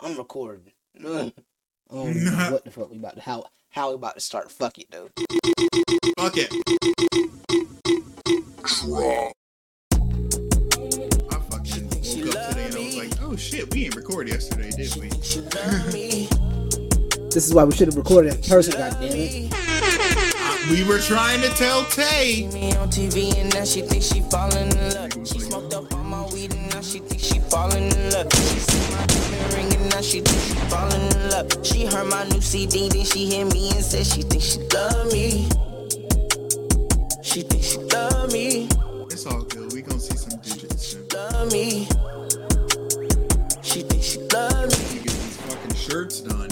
I'm recording. I don't what the fuck we about to how how we about to start. Fuck it though. Fuck it. I fucking woke up today and I was like, oh shit, we ain't recorded yesterday, did we? This is why we should have recorded in person. God damn it. We were trying to tell Tay. me on TV and now she thinks she falling in love. She smoked up all my weed and now she thinks she falling in love. Now she thinks she falling in love. She heard my new CD, then she hit me and said she thinks she love me. She thinks she love me, It's all good. We gonna see some digits soon. love me. She thinks she love me. We get these fucking shirts done.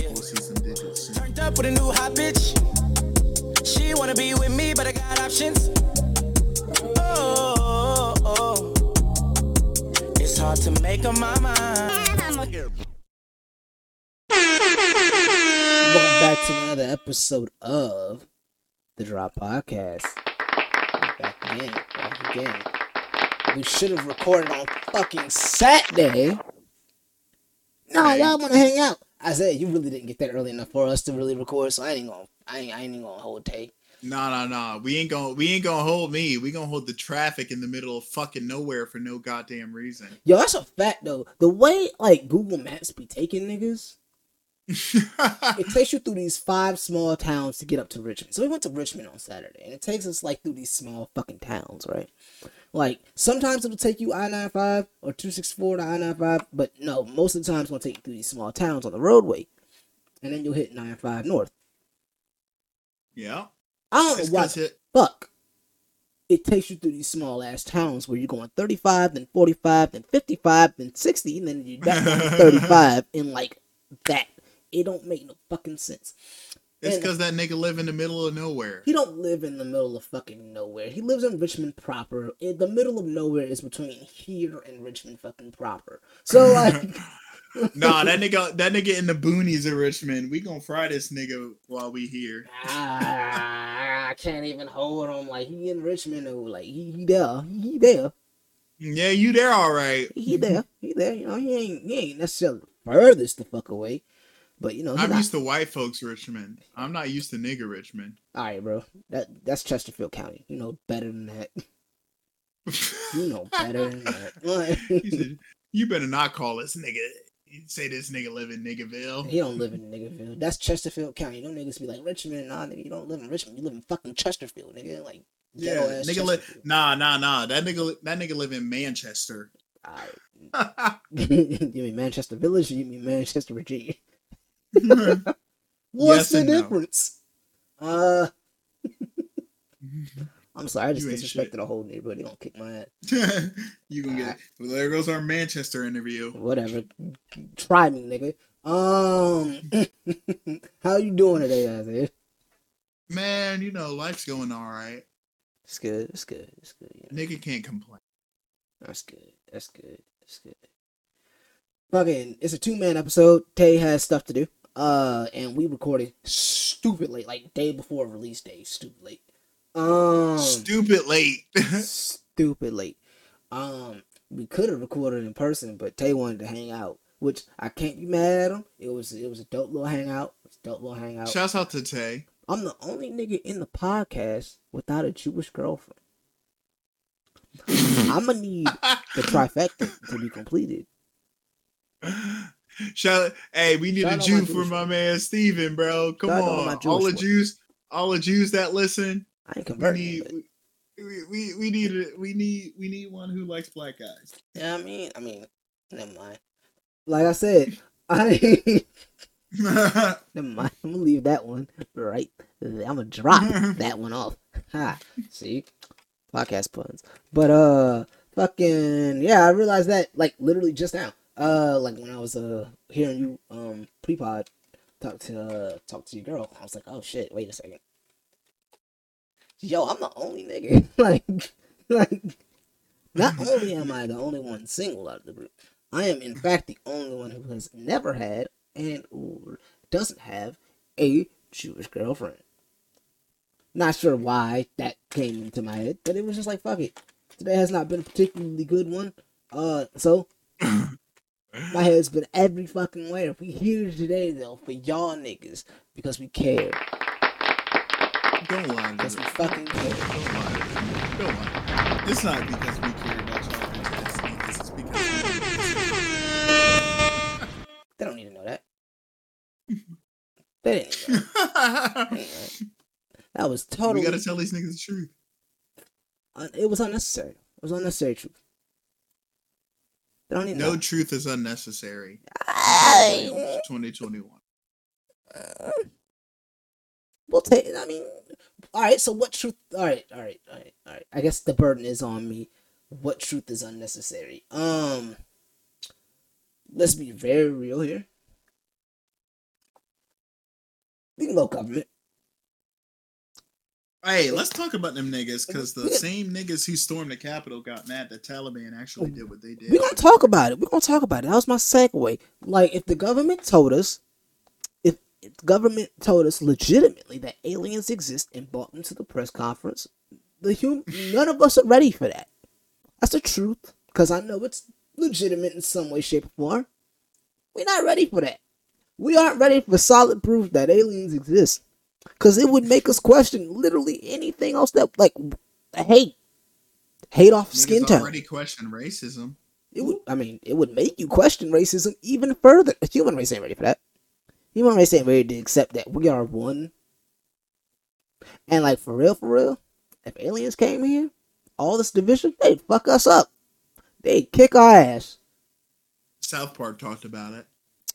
Yeah. We'll see some digits soon. Turned up with a new hot bitch. She wanna be with me, but I got options. Oh, hard to make up my mind. Welcome back to another episode of the Drop Podcast. Back again, back again. We should have recorded on fucking Saturday. No, y'all want to hang out. I said you really didn't get there early enough for us to really record, so I ain't gonna, I ain't, I ain't gonna hold take. Nah, no, no. We ain't gonna we ain't gonna hold me. We gonna hold the traffic in the middle of fucking nowhere for no goddamn reason. Yo, that's a fact though. The way like Google Maps be taking niggas, it takes you through these five small towns to get up to Richmond. So we went to Richmond on Saturday, and it takes us like through these small fucking towns, right? Like sometimes it'll take you I ninety five or two six four to I ninety five, but no, most of the time it's gonna take you through these small towns on the roadway, and then you'll hit ninety five north. yeah. I don't It's know why it, fuck. It takes you through these small ass towns where you're going 35, then 45, then 55, then 60, and then you're back on 35, and like that. It don't make no fucking sense. it's because that nigga live in the middle of nowhere. He don't live in the middle of fucking nowhere. He lives in Richmond proper. In the middle of nowhere is between here and Richmond fucking proper. So like, nah, that nigga that nigga in the boonies of Richmond. We gonna fry this nigga while we here. ah, I can't even hold him. Like he in Richmond though. Like he, he there. He there. Yeah, you there all right. He there. He there. You know he ain't he ain't necessarily furthest the fuck away. But you know I'm not, used to white folks Richmond. I'm not used to nigga Richmond. all right, bro. That that's Chesterfield County. You know better than that. You know better than that. You better not call this nigga. Say this nigga live in Niggerville. He don't live in Niggerville. That's Chesterfield County. Them niggas be like Richmond. Nah, nigga, you don't live in Richmond. You live in fucking Chesterfield, nigga. Like Yeah, nigga. Chesterfield. Nah, nah, nah. That nigga, that nigga live in Manchester. You mean Manchester Village or you mean Manchester, Virginia? Yes What's the and no. difference? Uh, I'm sorry. I just disrespected shit. the whole neighborhood. They gonna kick my ass. you gonna get. Well, there goes our Manchester interview. Whatever. Try me, nigga. Um, how you doing today, Isaiah? Man, you know life's going all right. It's good. It's good. It's good. You know? Nigga can't complain. That's good. That's good. That's good. Fucking, it's a two man episode. Tay has stuff to do. Uh, and we recorded stupid late, like day before release day. Stupid late. Um, Stupid late. stupid late. Um, we could have recorded in person, but Tay wanted to hang out, which I can't be mad at him. It was it was a dope little hangout. It was a dope little hangout. Shouts out to Tay. I'm the only nigga in the podcast without a Jewish girlfriend. I'm gonna need the trifecta to be completed. Shout, hey, we need Shout a my Jew for my man Steven, bro. Come Shout on, all the. Jews, all the Jews that listen. I ain't We need, we, we, we need, a- we need, we need one who likes black guys. Yeah, I mean, I mean, never mind. Like I said, I never mind. I'm gonna leave that one right. I'm gonna drop that one off. Ha. See, podcast puns. But uh, fucking yeah, I realized that like literally just now. Uh, like when I was uh hearing you um pre-pod talk to uh talk to your girl, I was like, oh shit, wait a second. Yo, I'm the only nigga. like, like, not only am I the only one single out of the group, I am in fact the only one who has never had and or doesn't have a Jewish girlfriend. Not sure why that came into my head, but it was just like fuck it. Today has not been a particularly good one. Uh, so My head's been every fucking way. We here today though for y'all niggas because we care. Don't lie. Because we Don't lie. Don't lie. It's not because we care about y'all niggas. It's because They don't need to know that. They didn't. Know that. They didn't know that. Was we totally. gotta tell these niggas the truth. un- it was unnecessary. It was unnecessary truth. They don't need No know. truth is unnecessary. Ay. 2021. Uh, We'll take. I mean, all right. So what truth? All right, all right, all right, all right. I guess the burden is on me. What truth is unnecessary? Um, let's be very real here. We can go government. Hey, let's talk about them niggas because the same niggas who stormed the Capitol got mad that Taliban actually did what they did. We're gonna talk about it. We're gonna talk about it. That was my segue. Like, if the government told us, the government told us legitimately that aliens exist and brought them to the press conference, the hum- none of us are ready for that. That's the truth. Because I know it's legitimate in some way, shape, or form. We're not ready for that. We aren't ready for solid proof that aliens exist. Because it would make us question literally anything else that, like, hate. Hate off skin tone. already question racism. It would. I mean, it would make you question racism even further. The human race ain't ready for that. Human race ain't ready to accept that we are one. And like for real, for real, if aliens came here, all this division, they'd fuck us up. They'd kick our ass. South Park talked about it.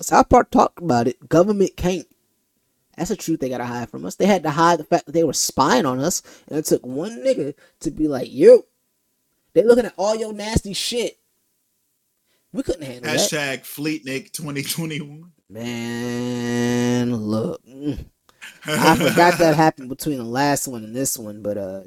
South Park talked about it. Government can't. That's the truth they gotta hide from us. They had to hide the fact that they were spying on us, and it took one nigga to be like, "Yo, they looking at all your nasty shit." We couldn't handle that. Hashtag Fleetnik 2021. Man, look. I forgot that happened between the last one and this one, but uh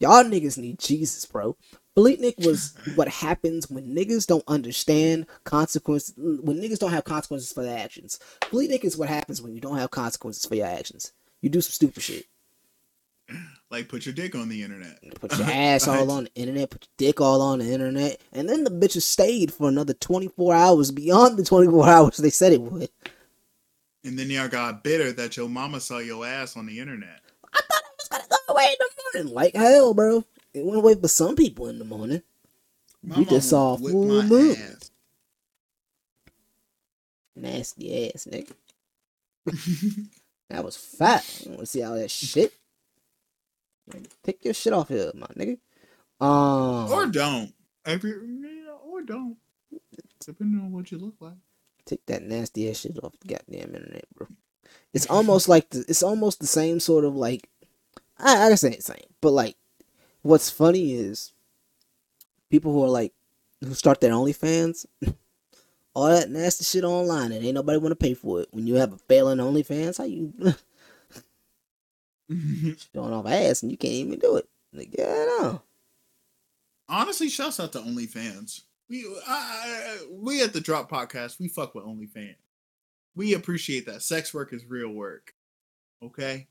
y'all niggas need Jesus, bro. Fleetnik was what happens when niggas don't understand consequences when niggas don't have consequences for their actions. Fleetnik is what happens when you don't have consequences for your actions. You do some stupid shit. Like, put your dick on the internet. Put your ass all on the internet, put your dick all on the internet, and then the bitches stayed for another 24 hours beyond the 24 hours they said it would. And then y'all got bitter that your mama saw your ass on the internet. I thought it was gonna go away in the morning. Like hell, bro. It went away for some people in the morning. My we just saw full moon. ass. Nasty ass, nigga. That was fat. You wanna see all that shit? Take your shit off here, my nigga. Um, or don't. Every, or don't. Depending on what you look like. take that nasty ass shit off the goddamn internet, bro. It's almost like the, it's almost the same sort of like I I can say it's same, but like what's funny is people who are like who start their OnlyFans, all that nasty shit online, and ain't nobody want to pay for it. When you have a failing OnlyFans, how you Mm-hmm. showing off ass and you can't even do it? Like, yeah, no. Honestly, shouts out to OnlyFans. We I, I, we at the Drop Podcast, we fuck with OnlyFans. We appreciate that. Sex work is real work. Okay.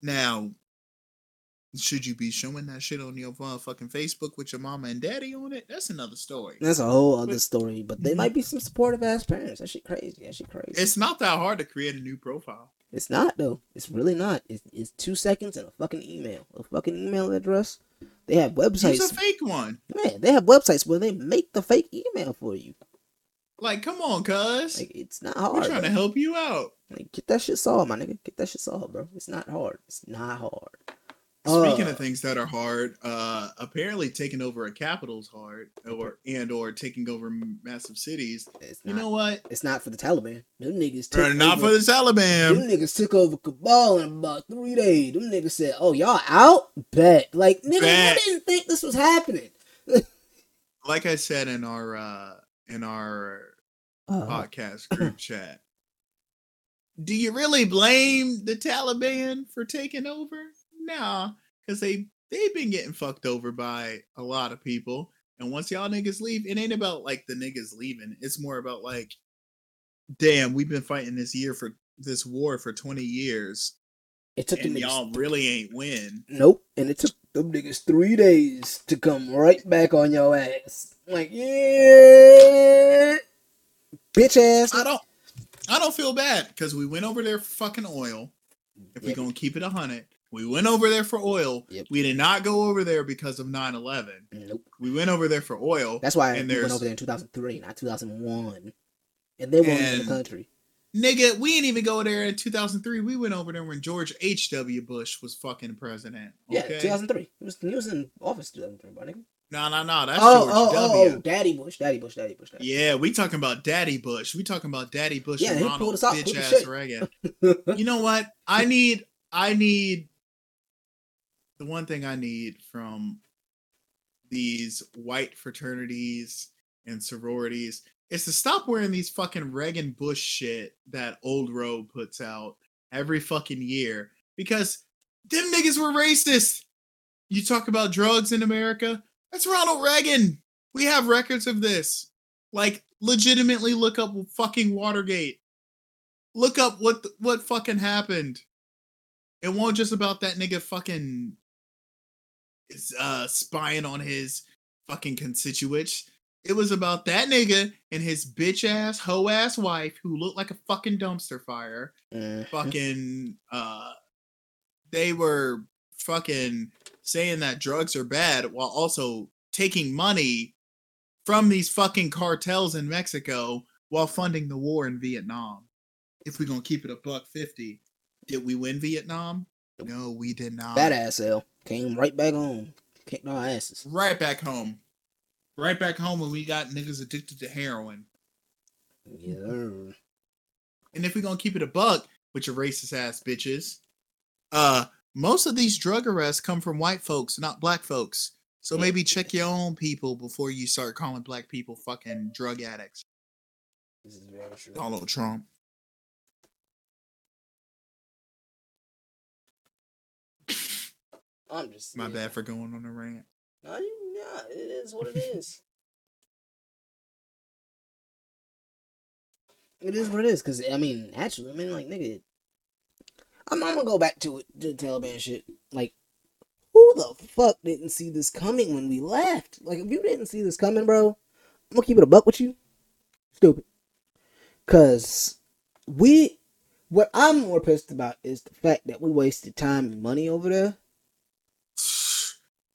Now, should you be showing that shit on your fucking Facebook with your mama and daddy on it? That's another story. That's a whole other story, but they might be some supportive ass parents. That shit crazy. That shit crazy. It's not that hard to create a new profile. It's not though. It's really not. It's, it's two seconds and a fucking email, a fucking email address. They have websites. a fake one. Man, they have websites where they make the fake email for you. Like, come on, cuz. Like it's not hard. We're trying to help you out. Like, get that shit solved, my nigga. Get that shit solved, bro. It's not hard. It's not hard. Speaking Uh, of things that are hard, uh, apparently taking over a capital's hard, or and or taking over massive cities. You not. know what? it's not for the Taliban. Them niggas took not over, for the Taliban. Them niggas took over Kabul in about three days. Them niggas said, "Oh, y'all out? Bet." Like, nigga, Bet. I didn't think this was happening. Like I said in our uh, in our Uh, podcast group chat, do you really blame the Taliban for taking over? Nah, because they they've been getting fucked over by a lot of people. And once y'all niggas leave, it ain't about like the niggas leaving. It's more about like, damn, we've been fighting this year for this war for twenty years, it took and y'all really ain't win. Nope. And it took them niggas three days to come right back on your ass. Like, yeah, bitch ass. I don't. I don't feel bad because we went over there for fucking oil. If we're gonna keep it a hundred, we went over there for oil. Yep. We did not go over there because of 9-11. Nope. We went over there for oil. That's why And we went over there in 2003, not 2001. And they weren't in the country. Nigga, we didn't even go there in 2003. We went over there when George H.W. Bush was fucking president. Yeah, 2003. He was, he was in office 2003, my nigga. No, no, no. That's Oh, George oh, oh W. oh, oh, Daddy Bush, Daddy Bush, Daddy Bush. Daddy. Yeah, we talking about Daddy Bush. We talking about Daddy Bush Yeah, and Ronald pulled us out bitch ass. Reagan. You know what? I need I need the one thing I need from these white fraternities and sororities is to stop wearing these fucking Reagan Bush shit that Old Row puts out every fucking year because them niggas were racist. You talk about drugs in America? That's Ronald Reagan. We have records of this. Like legitimately look up fucking Watergate. Look up what what fucking happened. It won't just about that nigga fucking uh spying on his fucking constituents. It was about that nigga and his bitch ass hoe ass wife who looked like a fucking dumpster fire. Mhm. Fucking uh they were fucking saying that drugs are bad while also taking money from these fucking cartels in Mexico while funding the war in Vietnam. If we're gonna keep it a buck fifty, did we win Vietnam? No, we did not. Badass L came right back home, kicked our asses. Right back home. Right back home when we got niggas addicted to heroin. Yeah. And if we're gonna keep it a buck with your racist ass bitches, uh, most of these drug arrests come from white folks, not black folks. So maybe check your own people before you start calling black people fucking drug addicts. This is very true. Donald Trump. I'm just My yeah. bad for going on a rant. No, you, nah, it is what it is. it is what it is. Cause I mean, actually, I mean, like, nigga, I'm, I'm gonna go back to it, to the Taliban shit. Like, who the fuck didn't see this coming when we left? Like, if you didn't see this coming, bro, I'm gonna keep it a buck with you. Stupid. Cause we, what I'm more pissed about is the fact that we wasted time and money over there.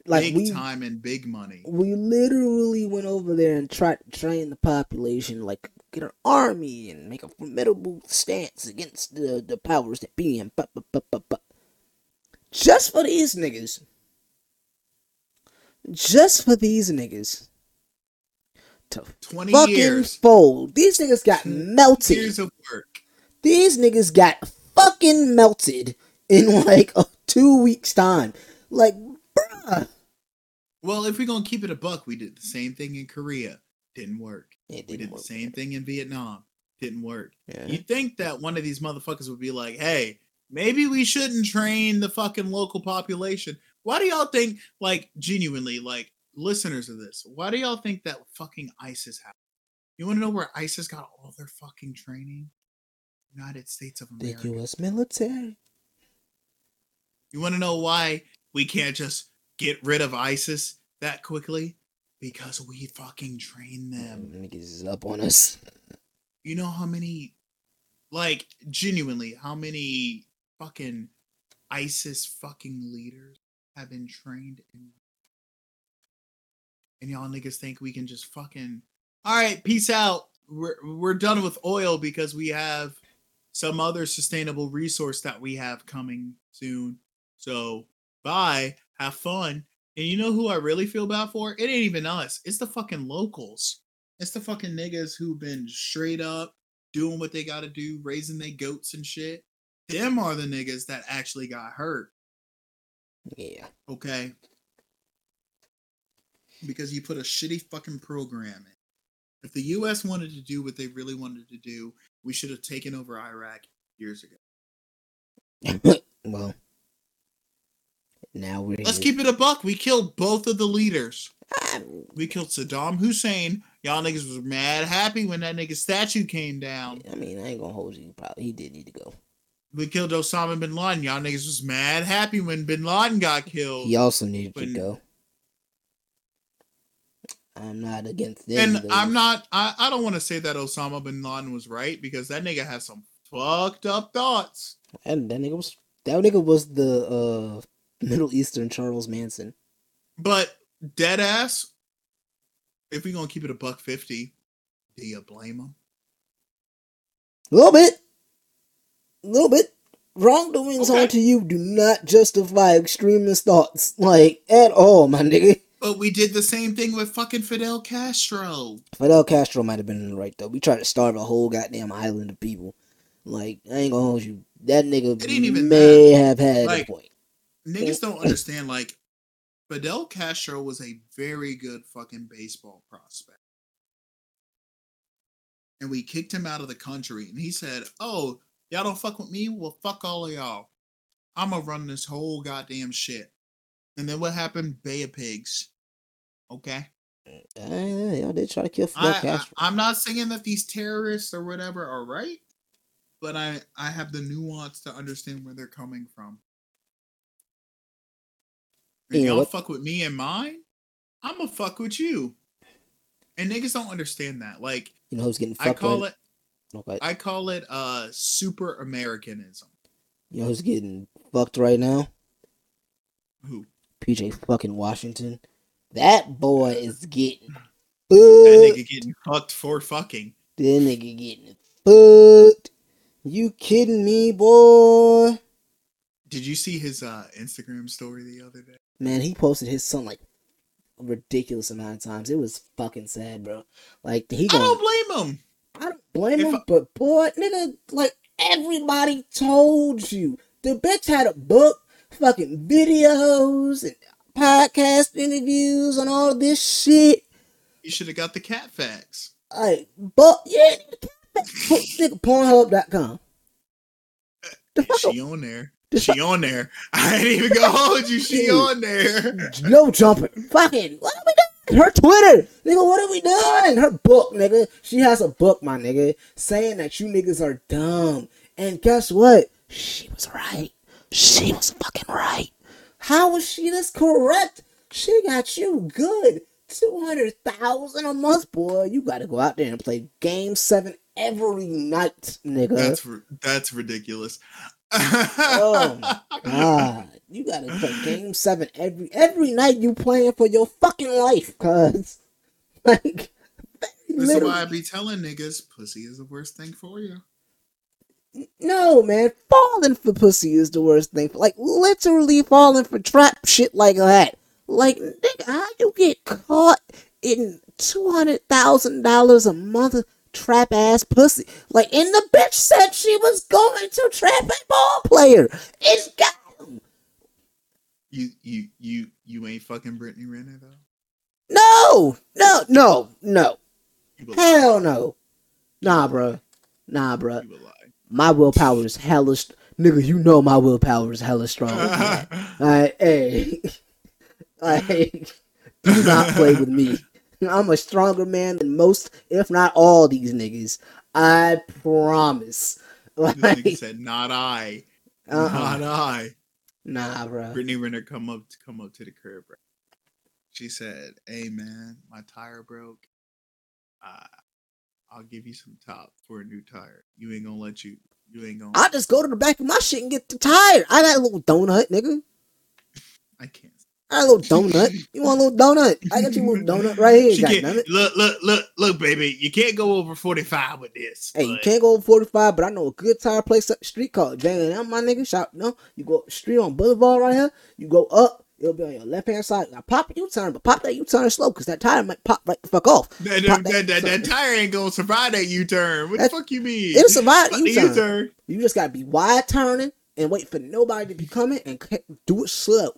Like big we time and big money. we literally went over there and tried to train the population, like get an army and make a formidable stance against the, the powers that be. And but, but, but, but, but. just for these niggas, just for these niggas to 20 fucking years. fold. These niggas got melted. Years of work. These niggas got fucking melted in like a two weeks time. Like, bruh. Well, if we're gonna keep it a buck, we did the same thing in Korea. Didn't work. It We didn't did the work. same thing in Vietnam. Didn't work. Yeah. You'd think that one of these motherfuckers would be like, hey, maybe we shouldn't train the fucking local population. Why do y'all think, like, genuinely, like, listeners of this, why do y'all think that fucking ISIS happened? You want to know where ISIS got all their fucking training? United States of America. The. U.S. military. You want to know why we can't just get rid of ISIS that quickly? Because we fucking train them. Them niggas is up on us. You know how many, like, genuinely, how many fucking ISIS fucking leaders have been trained in. And y'all niggas think we can just fucking. All right, peace out. We're, we're done with oil because we have some other sustainable resource that we have coming soon. So, bye. Have fun. And you know who I really feel bad for? It ain't even us. It's the fucking locals. It's the fucking niggas who've been straight up doing what they got to do, raising their goats and shit. Them are the niggas that actually got hurt. Yeah. Okay. Because you put a shitty fucking program in. If the US wanted to do what they really wanted to do, we should have taken over Iraq years ago. well, now we're. Let's keep it a buck. We killed both of the leaders. Ah, We killed Saddam Hussein. Y'all niggas was mad happy when that nigga statue came down. I mean, I ain't gonna hold you. Probably he did need to go. we killed Osama bin Laden. Y'all niggas was mad happy when bin Laden got killed. He also needed When- to go. I'm not against it. and I'm not. I, I don't want to say that Osama bin Laden was right because that nigga has some fucked up thoughts. And that nigga was that nigga was the uh Middle Eastern Charles Manson. But dead ass. If we gonna keep it a buck fifty, do you blame him? A little bit. A little bit. Wrongdoings Okay. onto you do not justify extremist thoughts. Like, at all, my nigga. But we did the same thing with fucking Fidel Castro. Fidel Castro might have been in the right, though. We tried to starve a whole goddamn island of people. Like, I ain't gonna hold you. That nigga It ain't even may have had Like- a point. Niggas don't understand. Like Fidel Castro was a very good fucking baseball prospect. And we kicked him out of the country. And he said, Oh, y'all don't fuck with me? Well, fuck all of y'all. I'm gonna run this whole goddamn shit. And then what happened? Bay of Pigs. Okay. Uh, y'all did try to kill Fidel I, I, Castro. I'm not saying that these terrorists or whatever are right, but I, I have the nuance to understand where they're coming from. If You know y'all what? fuck with me and mine, I'm gonna fuck with you. And niggas don't understand that. Like you know who's getting fucked I call right? it Okay. I call it uh super Americanism. You know who's getting fucked right now? Who? PJ fucking Washington. That boy is getting fucked. That nigga getting fucked for fucking. That nigga getting fucked. You kidding me, boy? Did you see his uh Instagram story the other day? Man, he posted his son like a ridiculous amount of times. It was fucking sad, bro. Like he I don't blame him. I don't blame If him, I- but boy, nigga, like everybody told you, the bitch had a book, fucking videos and podcast interviews and all this shit. You should have got the cat facts. Like, but yeah, nigga, Pornhub.com. The fuck She on there. She on there. I ain't even gonna hold you. She on there. No jumping. Fucking, what are we doing? Her Twitter. Nigga, what are we doing? Her book, nigga. She has a book, my nigga, saying that you niggas are dumb. And guess what? She was right. She was fucking right. How was she this correct? She got you good. 200,000 a month, boy. You gotta go out there and play game seven every night, nigga. That's that's ridiculous. Oh my God, you gotta play game seven every every night. You playing for your fucking life, cause like This is why I be telling niggas, pussy is the worst thing for you. no man, falling for pussy is the worst thing. Like literally falling for trap shit like that. Like nigga, how you get caught in two hundred thousand dollars a month trap ass pussy? Like, and the bitch said she was going to trap a ball player. It's got him. You you you you ain't fucking Brittany Renner though. No, no, no, no. Hell no. Nah, bro. Nah, bruh. You will lie. My willpower is hella. St- Nigga, you know my willpower is hella strong. Alright, hey. like, do not play with me. I'm a stronger man than most, if not all these niggas. I promise. This nigga said, "Not I, uh-uh. not I." Nah, bro. Brittany Renner come up to come up to the crib. Right? She said, "Hey man, my tire broke. Uh, I'll give you some top for a new tire. You ain't gonna let you. You ain't gonna. I just go to the back of my shit and get the tire. I got a little donut, nigga. I can't. I little donut. You want a little donut? I got you a little donut right here. She God damn it. Look, look, look, look, baby. You can't go over forty five with this. Hey, you can't go over 45, but I know a good tire place up the street called J&M, my nigga. Shop, no, you go up street on Boulevard right here. You go up, it'll be on your left hand side. Now pop a U-turn, but pop that U-turn slow, because that tire might pop right the fuck off. That, that, that, that, that tire ain't gonna survive that U turn. What the fuck you mean? It'll survive the Fuck the U-turn. U-turn. You just gotta be wide turning and wait for nobody to be coming and do it slow.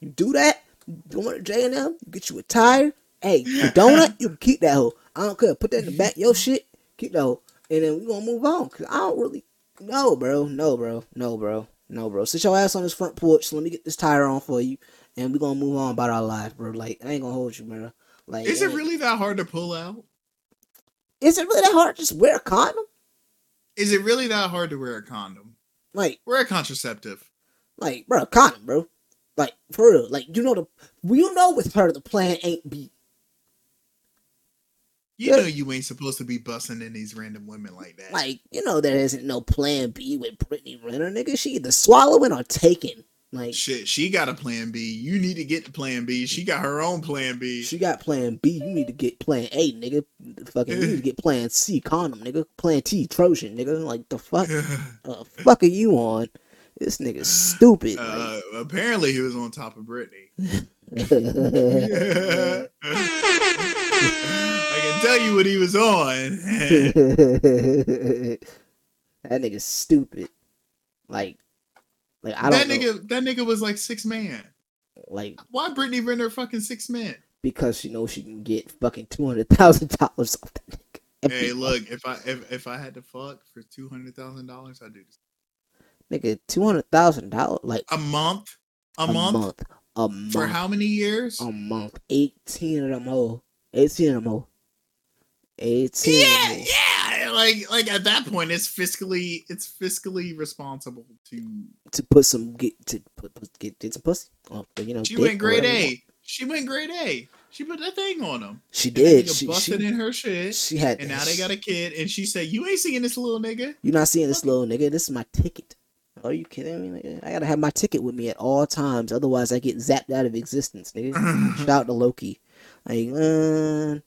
You do that, going to J&M, you get you a tire. Hey, the donut, you can keep that hoe. I don't care. Put that in the back your shit, keep that hoe. And then we gonna move on. Cause I don't really, no, bro, no, bro, no, bro, no, bro. Sit your ass on this front porch. Let me get this tire on for you, and we gonna move on about our life, bro. Like I ain't gonna hold you, bro. Like, Is it uh, really that hard to pull out? Is it really that hard? to Just wear a condom. Is it really that hard to wear a condom? Like, Wear a contraceptive. like, bro, condom, bro. Like, for real. Like, you know the, you know with her the plan ain't be. You know you ain't supposed to be busting in these random women like that. Like, you know there isn't no plan B with Brittany Renner, nigga. She either swallowing or taking. Like, Shit, she got a plan B. You need to get the plan B. She got her own plan B. she got plan B. You need to get plan A, nigga. Fucking, you need to get plan C, condom, nigga. Plan T, Trojan, nigga. Like, the fuck, uh, fuck are you on? This nigga's stupid. uh, apparently, he was on top of Brittany. I can tell you what he was on. that nigga's stupid. Like, like I don't that know. nigga, that nigga was like six man. Like Why Brittany Renner fucking six man? because she knows she can get fucking two hundred thousand dollars off that nigga. Hey, look, if I if, if I had to fuck for two hundred thousand dollars, I'd do this. Nigga, two hundred thousand dollars, like A month, a, a month, month, a month, for how many years? a month, eighteen of them whole, eighteen of them whole, eighteen. yeah, of them yeah. Like like at that point, it's fiscally it's fiscally responsible to. to put some get to put, put get, get some pussy. Oh, you know, She went grade whatever you want. A. She went grade A. She put that thing on him. She did. She busted she, in her shit. she had. and now they got a kid, and she said, "You ain't seeing this little nigga." You're not seeing this little nigga. This is my ticket. Are you kidding me? Nigga? I gotta have my ticket with me at all times. Otherwise, I get zapped out of existence, nigga. Shout out to Loki. Like, uh,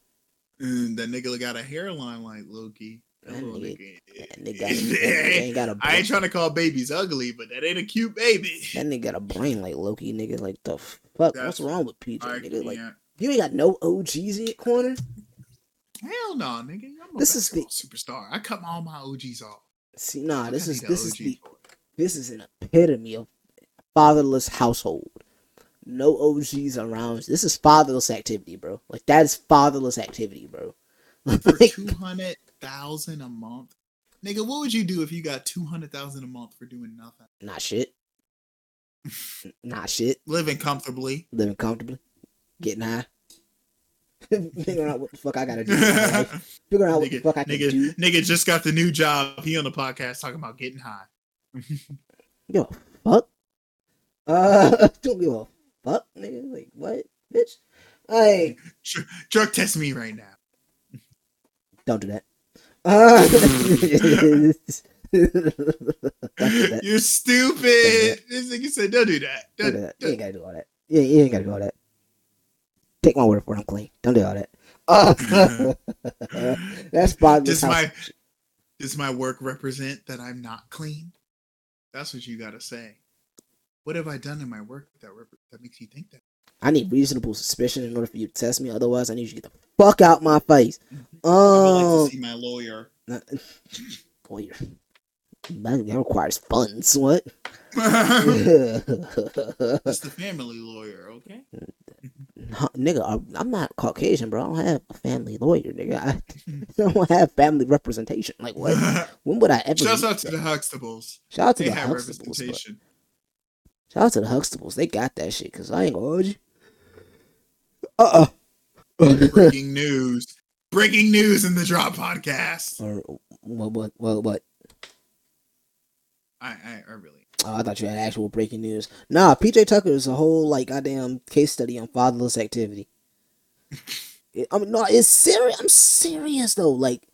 And that nigga got a hairline like Loki. That That nigga- nigga. that nigga nigga ain't got a I brain. ain't trying to call babies ugly, but that ain't a cute baby. That nigga got a brain like Loki, nigga. Like the fuck? That's- What's wrong with PJ, I nigga? Like you ain't got no OGs in your corner. Hell no, nigga. I'm a This is the- superstar. I cut all my OGs off. See, nah, this is this is the. This is an epitome of fatherless household. No OGs around. This is fatherless activity, bro. Like that is fatherless activity, bro. for Like, two hundred thousand a month. Nigga, what would you do if you got two hundred thousand a month for doing nothing? not shit. not shit. Living comfortably. Living comfortably. Getting high. Figuring out what the fuck I gotta do. in my life. Figuring out what the nigga, fuck I can nigga, do. nigga just got the new job. He on the podcast talking about getting high. Give a fuck. Uh, don't give a fuck, nigga. Like what, bitch? Hey, Drug test me right now. don't do that. Uh. You're stupid. This nigga said, "Don't do that." Don't Don't, do that. You ain't gotta do all that. Yeah, you ain't gotta do all that. Take my word for it. I'm clean. Don't do all that. Uh, that's fatherless Does my does my work represent that I'm not clean? That's what you gotta say. What have I done in my work that rep- that makes you think that? I need reasonable suspicion in order for you to test me. Otherwise, I need you to get the fuck out my face. I would like Um, to see my lawyer. not- lawyer. That that requires funds. What? That's the family lawyer, okay? Nigga, I'm- I'm not Caucasian, bro. I don't have a family lawyer, nigga. I, I don't have family representation. Like, what? When would I ever? Shouts need out to that? the Huxtables. Shout out to They the have Huxtables. representation. Shout out to the Huxtables. They got that shit. Cause I ain't gonna hold you. Uh uh Breaking news. Breaking news in the Drop Podcast. or what? What? What? What? I, I, I really. Oh, I thought you had actual breaking news. Nah, PJ Tucker is a whole like goddamn case study on fatherless activity. I mean, no, it's serious. I'm serious though. Like,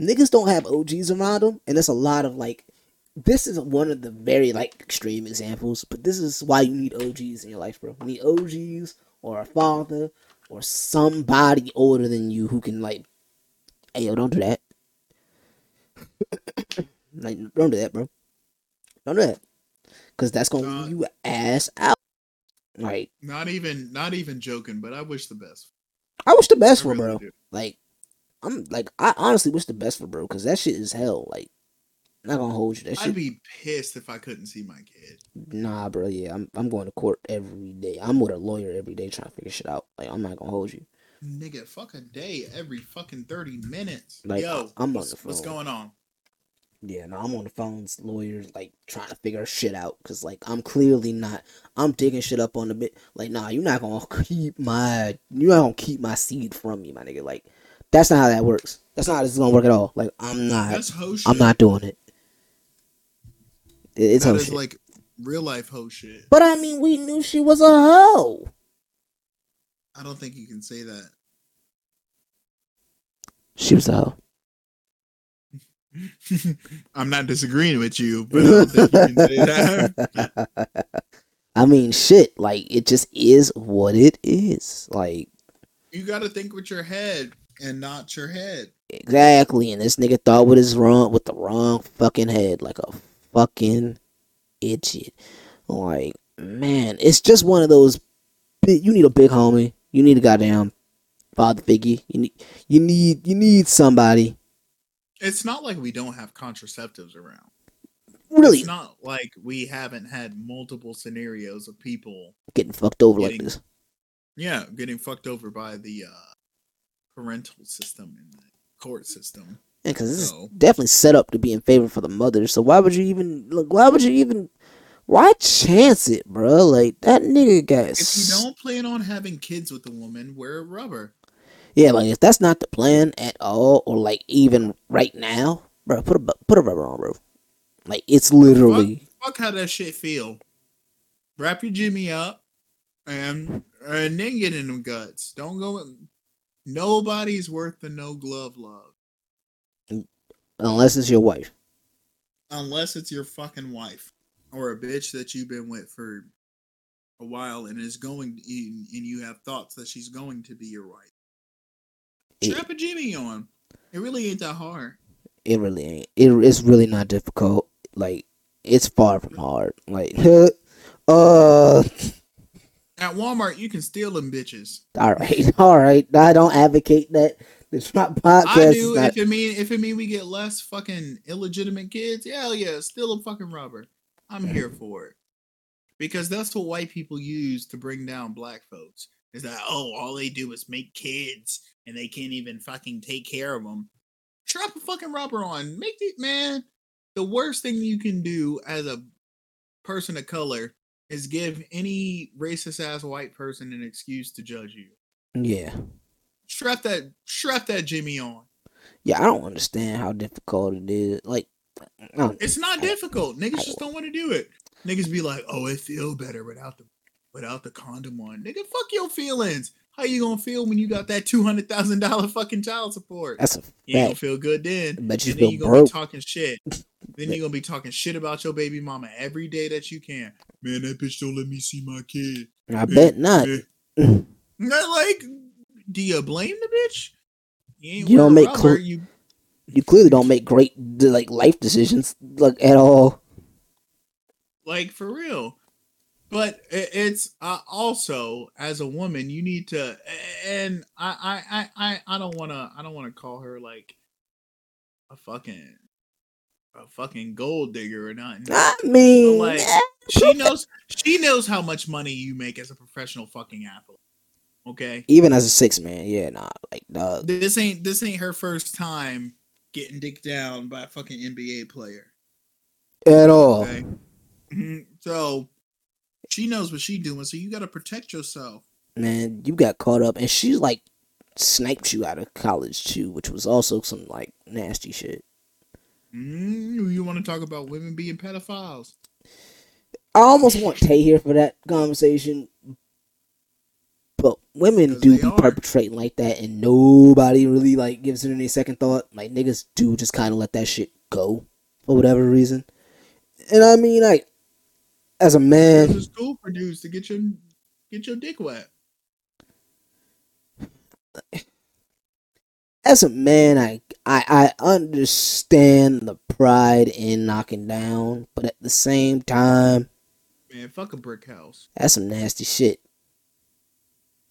niggas don't have OGs around them, and there's a lot of like. This is one of the very like extreme examples, but this is why you need OGs in your life, bro. You need OGs or a father or somebody older than you who can like, hey yo, don't do that. like, don't do that, bro. Don't do that. Cause that's gonna leave you ass out. Like, Not even not even joking, but I wish the best. I wish the I best for really bro. do. Like, I'm like, I honestly wish the best for bro, cause that shit is hell. Like, I'm not gonna hold you. That I'd shit, be pissed if I couldn't see my kid. nah, bro. Yeah, I'm I'm going to court every day. I'm with a lawyer every day trying to figure shit out. Like, I'm not gonna hold you. Nigga, fuck a day every fucking 30 minutes. Like, Yo, I'm on the what's going on? Yeah, no, I'm on the phones, lawyers, like trying to figure shit out. Cause like I'm clearly not. I'm digging shit up on the bit. Like, nah, you're not gonna keep my. You're not gonna keep my seed from me, my nigga. Like, that's not how that works. That's not how this is gonna work at all. Like, I'm not. That's ho shit. I'm not doing it. It- It's that hoe is shit. like real life hoe shit. but I mean, we knew she was a hoe. I don't think you can say that. She was a hoe. I'm not disagreeing with you, but I don't think you can say that. I mean, shit. Like it just is what it is. Like You got to think with your head and not your head. exactly. And this nigga thought with his wrong with the wrong fucking head, like a fucking idiot. Like man, it's just one of those. You need a big homie. You need a goddamn father figure. You need. You need. You need somebody. It's not like we don't have contraceptives around. Really It's not like we haven't had multiple scenarios of people, getting fucked over like this. yeah, getting fucked over by the uh, parental system and the court system. Yeah, because this So- is definitely set up to be in favor for the mother. So why would you even look? Why would you even? Why chance it, bro? Like that nigga got. If you don't plan on having kids with a woman, wear a rubber. Yeah, like if that's not the plan at all, or like even right now, bro, put a put a rubber on, bro. Like it's literally Fuck how that shit feel. Wrap your Jimmy up and and then get in them guts. Don't go. Nobody's worth the no glove love unless it's your wife. unless it's your fucking wife or a bitch that you've been with for a while and is going and you have thoughts that she's going to be your wife. Yeah. Strap a Jimmy on. It really ain't that hard. It really ain't. It, it's really not difficult. Like it's far from hard. Like uh, At Walmart, you can steal them bitches. all right, all right. I don't advocate that. The Trump podcast I do. not. If it mean if it mean we get less fucking illegitimate kids, hell yeah, steal a fucking rubber. I'm here for it. Because that's what white people use to bring down black folks. Is that oh, all they do is make kids and they can't even fucking take care of them. Strap a fucking rubber on. Make it man. The worst thing you can do as a person of color is give any racist ass white person an excuse to judge you. Yeah, Strap that strap that Jimmy on. yeah. I don't understand how difficult it is. Like, It's not I- difficult. Niggas I just don't want to do it. Niggas be like, "Oh, it feel better without the without the condom on." Nigga, fuck your feelings. How you gonna feel when you got that two hundred thousand dollar fucking child support? that's a You ain't gonna feel good then. I bet you then you gonna be talking shit. Then you're gonna be talking shit about your baby mama every day that you can. Man, that bitch don't let me see my kid. I bet not. Eh. Not like, do you blame the bitch? ain't You don't make cl- you You clearly don't make great like life decisions like at all. like for real but it's uh, also as a woman you need to and i i i i, don't want to i don't want to call her like a fucking a fucking gold digger or nothing I mean, like, she knows she knows how much money you make as a professional fucking athlete okay even as a six man, yeah, nah, like dog. this ain't this ain't her first time getting dicked down by a fucking nba player At all. Okay. Mhm. So she knows what she's doing. So you got to protect yourself. Man, you got caught up, and she like sniped you out of college too, which was also some like nasty shit. Mm, you want to talk about women being pedophiles? I almost want Tay here for that conversation, but women do be are. perpetrating like that, and nobody really like gives it any second thought. Like niggas do just kind of let that shit go for whatever reason. And I mean, like, as a man, a school for dudes to get your get your dick wet. as a man, I, I I understand the pride in knocking down, but at the same time, Man, fuck a brick house. that's some nasty shit.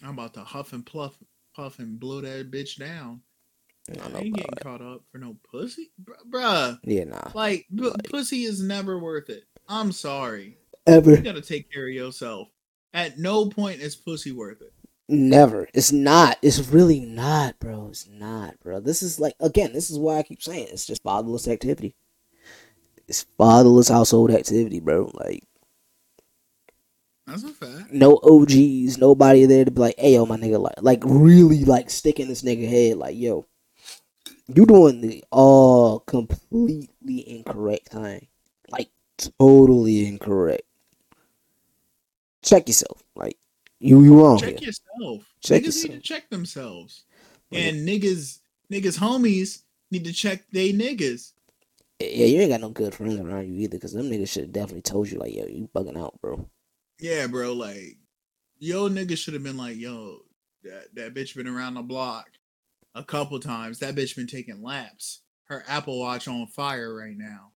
I'm about to huff and puff, puff and blow that bitch down. I I ain't getting caught up for no pussy, Br- bruh. Yeah, nah. Like, bu- Like- pussy is never worth it. I'm sorry. Ever, You gotta take care of yourself. At no point is pussy worth it. never. It's not. It's really not, bro. It's not, bro. This is like again. This is why I keep saying it's just fatherless activity. It's fatherless household activity, bro. Like That's a fact. no OGs, nobody there to be like, "Hey, yo, my nigga," like, like really like sticking this nigga head, like, "Yo, you doing the all completely incorrect thing." Like totally incorrect. Check yourself. Like you, you wrong. Check here. yourself. Check niggas yourself. need to check themselves. Yeah. And niggas, niggas, homies need to check they niggas. Yeah, you ain't got no good friends around you either, because them niggas should have definitely told you, like, yo, you bugging out, bro. Yeah, bro. Like, yo, niggas should have been like, yo, that that bitch been around the block a couple times. That bitch been taking laps. Her Apple Watch on fire right now.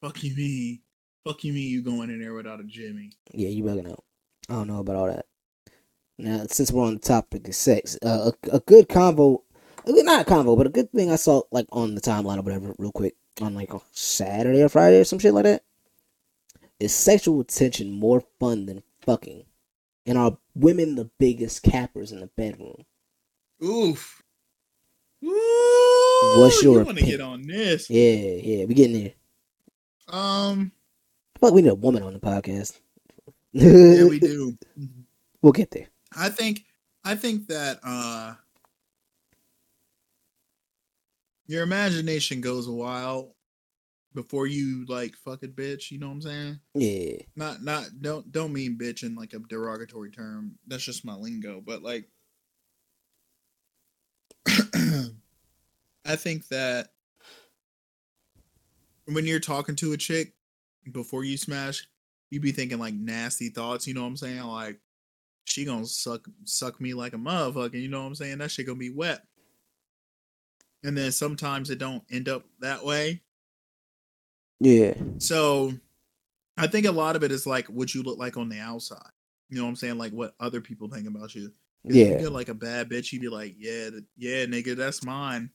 Fuck you, me. Fuck you, me. You going in there without a Jimmy? Yeah, you bugging out. I don't know about all that. Now, since we're on the topic of sex, uh, a, a good convo, a good, not a convo, but a good thing I saw, like, on the timeline or whatever, real quick, on, like, a Saturday or Friday or some shit like that, is sexual tension more fun than fucking? And are women the biggest cappers in the bedroom? Oof. Ooh, What's your you want to get on this? Yeah, yeah, we getting there. Um, like we need a woman on the podcast. Yeah, we do. We'll get there. I think I think that uh your imagination goes a while before you like fuck it bitch, you know what I'm saying? Yeah. Not not don't don't mean bitch in like a derogatory term. That's just my lingo, but like I think that when you're talking to a chick before you smash, you be thinking like nasty thoughts, you know what I'm saying? Like she gonna suck suck me like a motherfucker, you know what I'm saying? That shit gonna be wet. And then sometimes it don't end up that way. Yeah. So I think a lot of it is like what you look like on the outside. You know what I'm saying? Like what other people think about you. Yeah. You're like a bad bitch. you'd be like, yeah, th- yeah, nigga, that's mine.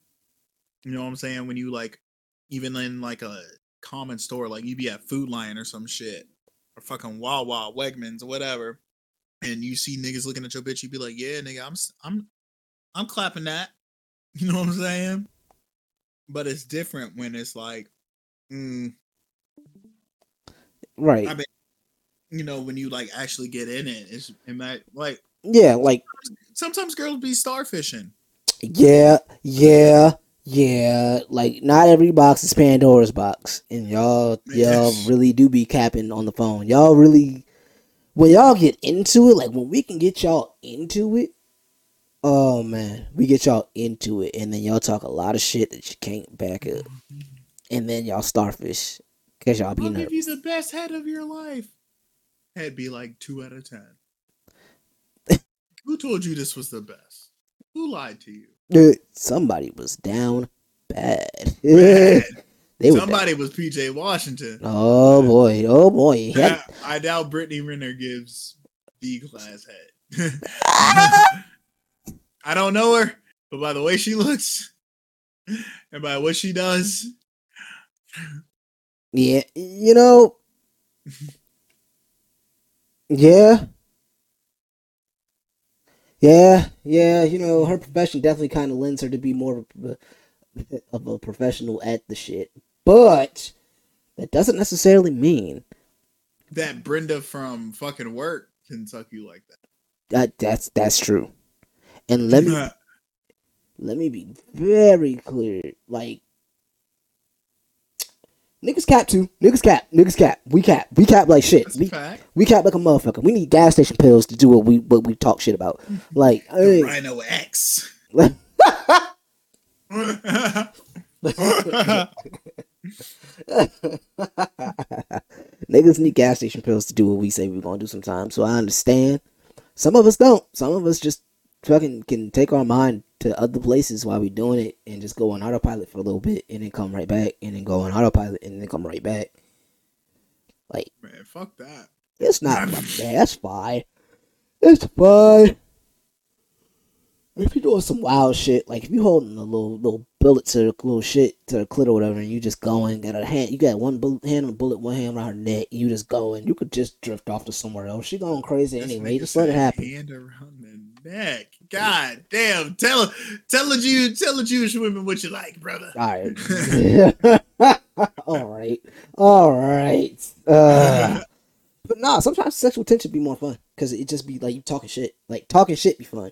You know what I'm saying? When you like, even in like a common store, like you'd be at Food Lion or some shit, or fucking Wawa, Wegmans, or whatever, and you see niggas looking at your bitch, you be like, yeah, nigga, I'm, I'm, I'm clapping that. You know what I'm saying? But it's different when it's like, mm, Right. I mean, you know, when you like actually get in it, it's it might like yeah, like sometimes girls be starfishing. yeah, yeah, yeah. Like not every box is Pandora's box, and y'all y'all Yes. really do be capping on the phone. Y'all really when y'all get into it, like when we can get y'all into it. Oh man, we get y'all into it, and then y'all talk a lot of shit that you can't back up, and then y'all starfish because y'all be I'll give you the best head of your life. Head be like two out of ten. Who told you this was the best? Who lied to you? Dude, Somebody was down bad. Bad. they were down. Somebody was PJ Washington. Oh boy, oh boy. Had- I doubt Brittany Renner gives B class head. I don't know her, but by the way she looks and by what she does, yeah, you know. Yeah. Yeah, yeah, you know, her profession definitely kind of lends her to be more of a, of a professional at the shit. But that doesn't necessarily mean that Brenda from fucking work can suck you like that. that that's that's true. And let me let me be very clear. Like niggas cap too. Niggas cap. Niggas cap. We cap. We cap like shit. We we cap like a motherfucker. We need gas station pills to do what we what we talk shit about. Mm-hmm. Like The hey, Rhino X. niggas need gas station pills to do what we say we're gonna do sometimes. So I understand. Some of us don't. Some of us just fucking can take our mind to other places while we doing it and just go on autopilot for a little bit and then come right back and then go on autopilot and then come right back. Like Man, fuck that. it's not like that. That's fine. It's fine. If you're doing some wild shit, like if you holding a little little bullet to the little shit to the clit or whatever, and you just going, got a hand, you got one bullet, hand on the bullet, one hand around her neck, you just going, you could just drift off to somewhere else. She going crazy This anyway. Just let it happen. Neck. God damn. Tell tell the Jew tell the Jewish women what you like, brother. All right, all right, all right. Uh, but nah, sometimes sexual tension be more fun because it just be like you talking shit. Like talking shit be fun.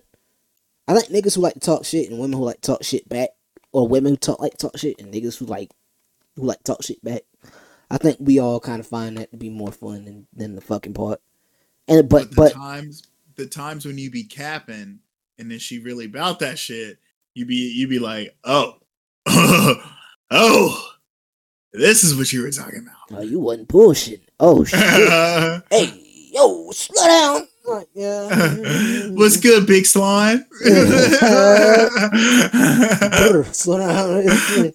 I like niggas who like to talk shit and women who like to talk shit back, or women who talk like to talk shit and niggas who like who like to talk shit back. I think we all kind of find that to be more fun than, than the fucking part. And but the but times the times when you be capping and then she really about that shit, you be you be like, oh, oh, this is what you were talking about. oh, you wasn't bullshit. Oh shit! hey, yo, slow down. Yeah. What's good, big slime? Slow down. Hey,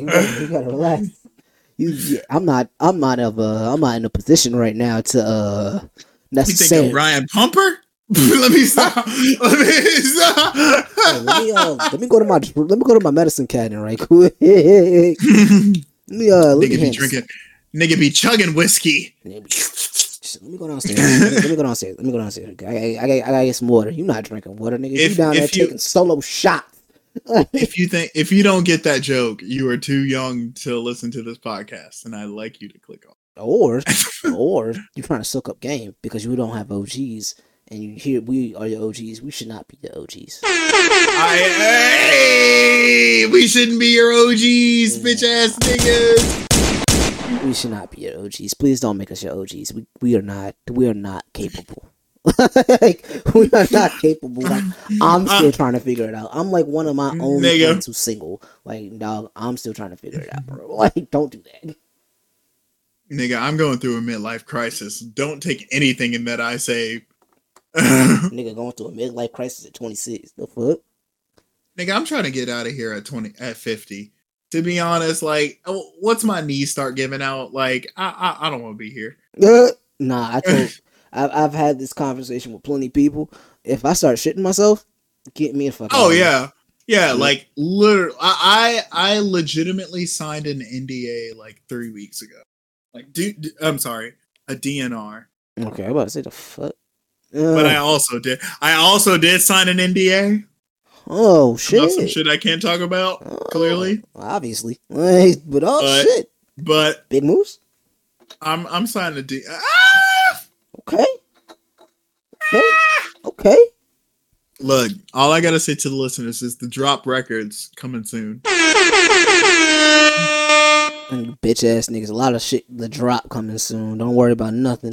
you, gotta, you gotta relax. You, I'm not. I'm not of. Uh, I'm not in a position right now to uh You think of Ryan Pumper? Let me stop. Let me stop. Hey, let me uh, let me go to my let me go to my medicine cabinet right quick. let me uh, let me, Nigga be hand- drinking. Nigga be chugging whiskey. Let me go downstairs. Let me, me go downstairs. Let me go downstairs. I, I, I, I gotta get some water. You not drinking water, nigga. you down there you- taking solo shots. If you think if you don't get that joke, you are too young to listen to this podcast, and I'd like you to click off. Or or you're trying to soak up game because you don't have OGs and you hear we are your OGs. We should not be the OGs. I, hey, we shouldn't be your OGs, bitch ass niggas. We should not be your OGs. Please don't make us your OGs. We we are not we are not capable. like, we are not capable. Like I'm still trying to figure it out. I'm like one of my only Nigga. friends who's single. Like dog, I'm still trying to figure it out, bro. Like don't do that. Nigga, I'm going through a midlife crisis. Don't take anything in that I say. Nigga going through a midlife crisis at 26. The fuck? Nigga, I'm trying to get out of here at 20 at 50. To be honest, like, oh, once my knees start giving out, like, I I, I don't want to be here. Nah, I told. I've I've had this conversation with plenty of people. If I start shitting myself, get me a fuck. Oh yeah, yeah. Like, literally, I I legitimately signed an NDA like three weeks ago. Like, dude, I'm sorry, a DNR. Okay, I'm about to say the fuck. But Uh, I also did. I also did sign an NDA. oh About shit. some shit I can't talk about. Oh, clearly. obviously. But oh But- shit, But big moves. I'm I'm signing a D. Ah! Okay. Okay. Okay. Look, all I gotta say to the listeners is the drop records coming soon. And bitch ass niggas, a lot of shit. The drop coming soon. Don't worry about nothing.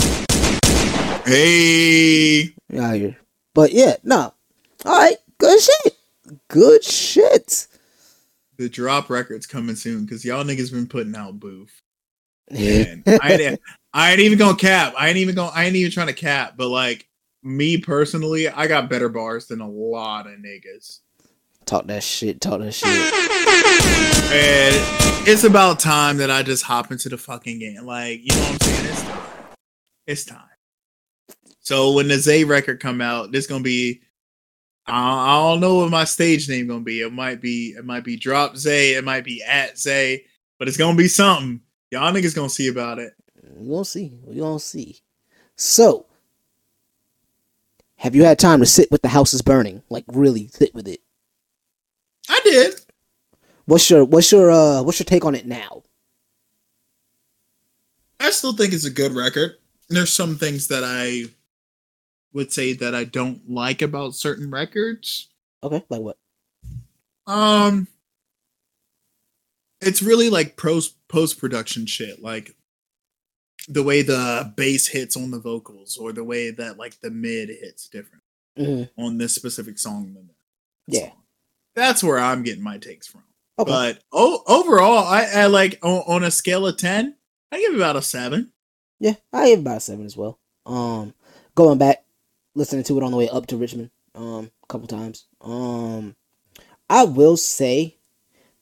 Hey, out here. But yeah, no. All right, good shit. Good shit. the drop records coming soon because y'all niggas been putting out booth. And I ain't, I ain't even gonna cap. I ain't even gonna. I ain't even trying to cap. But like me personally, I got better bars than a lot of niggas. Talk that shit. Talk that shit. And it's about time that I just hop into the fucking game. Like, you know what I'm saying? It's time. It's time. So when the Zay record come out, this gonna be I, I don't know what my stage name gonna be. It might be it might be Drop Zay, it might be at Zay, but it's gonna be something. Y'all niggas gonna see about it. We gonna see. We gonna see. So, have you had time to sit with the house is burning? Like really sit with it. I did. What's your what's your uh what's your take on it now? I still think it's a good record. There's some things that I would say that I don't like about certain records. Okay, like what? Um, it's really like post post production shit, like the way the bass hits on the vocals, or the way that like the mid hits different hmm on this specific song than that. Yeah. song. That's where I'm getting my takes from. Okay. But oh, overall, I, I like on, on a scale of ten, I give about a seven. Yeah, I give about a seven as well. Um, going back, listening to it on the way up to Richmond, um, a couple times. Um, I will say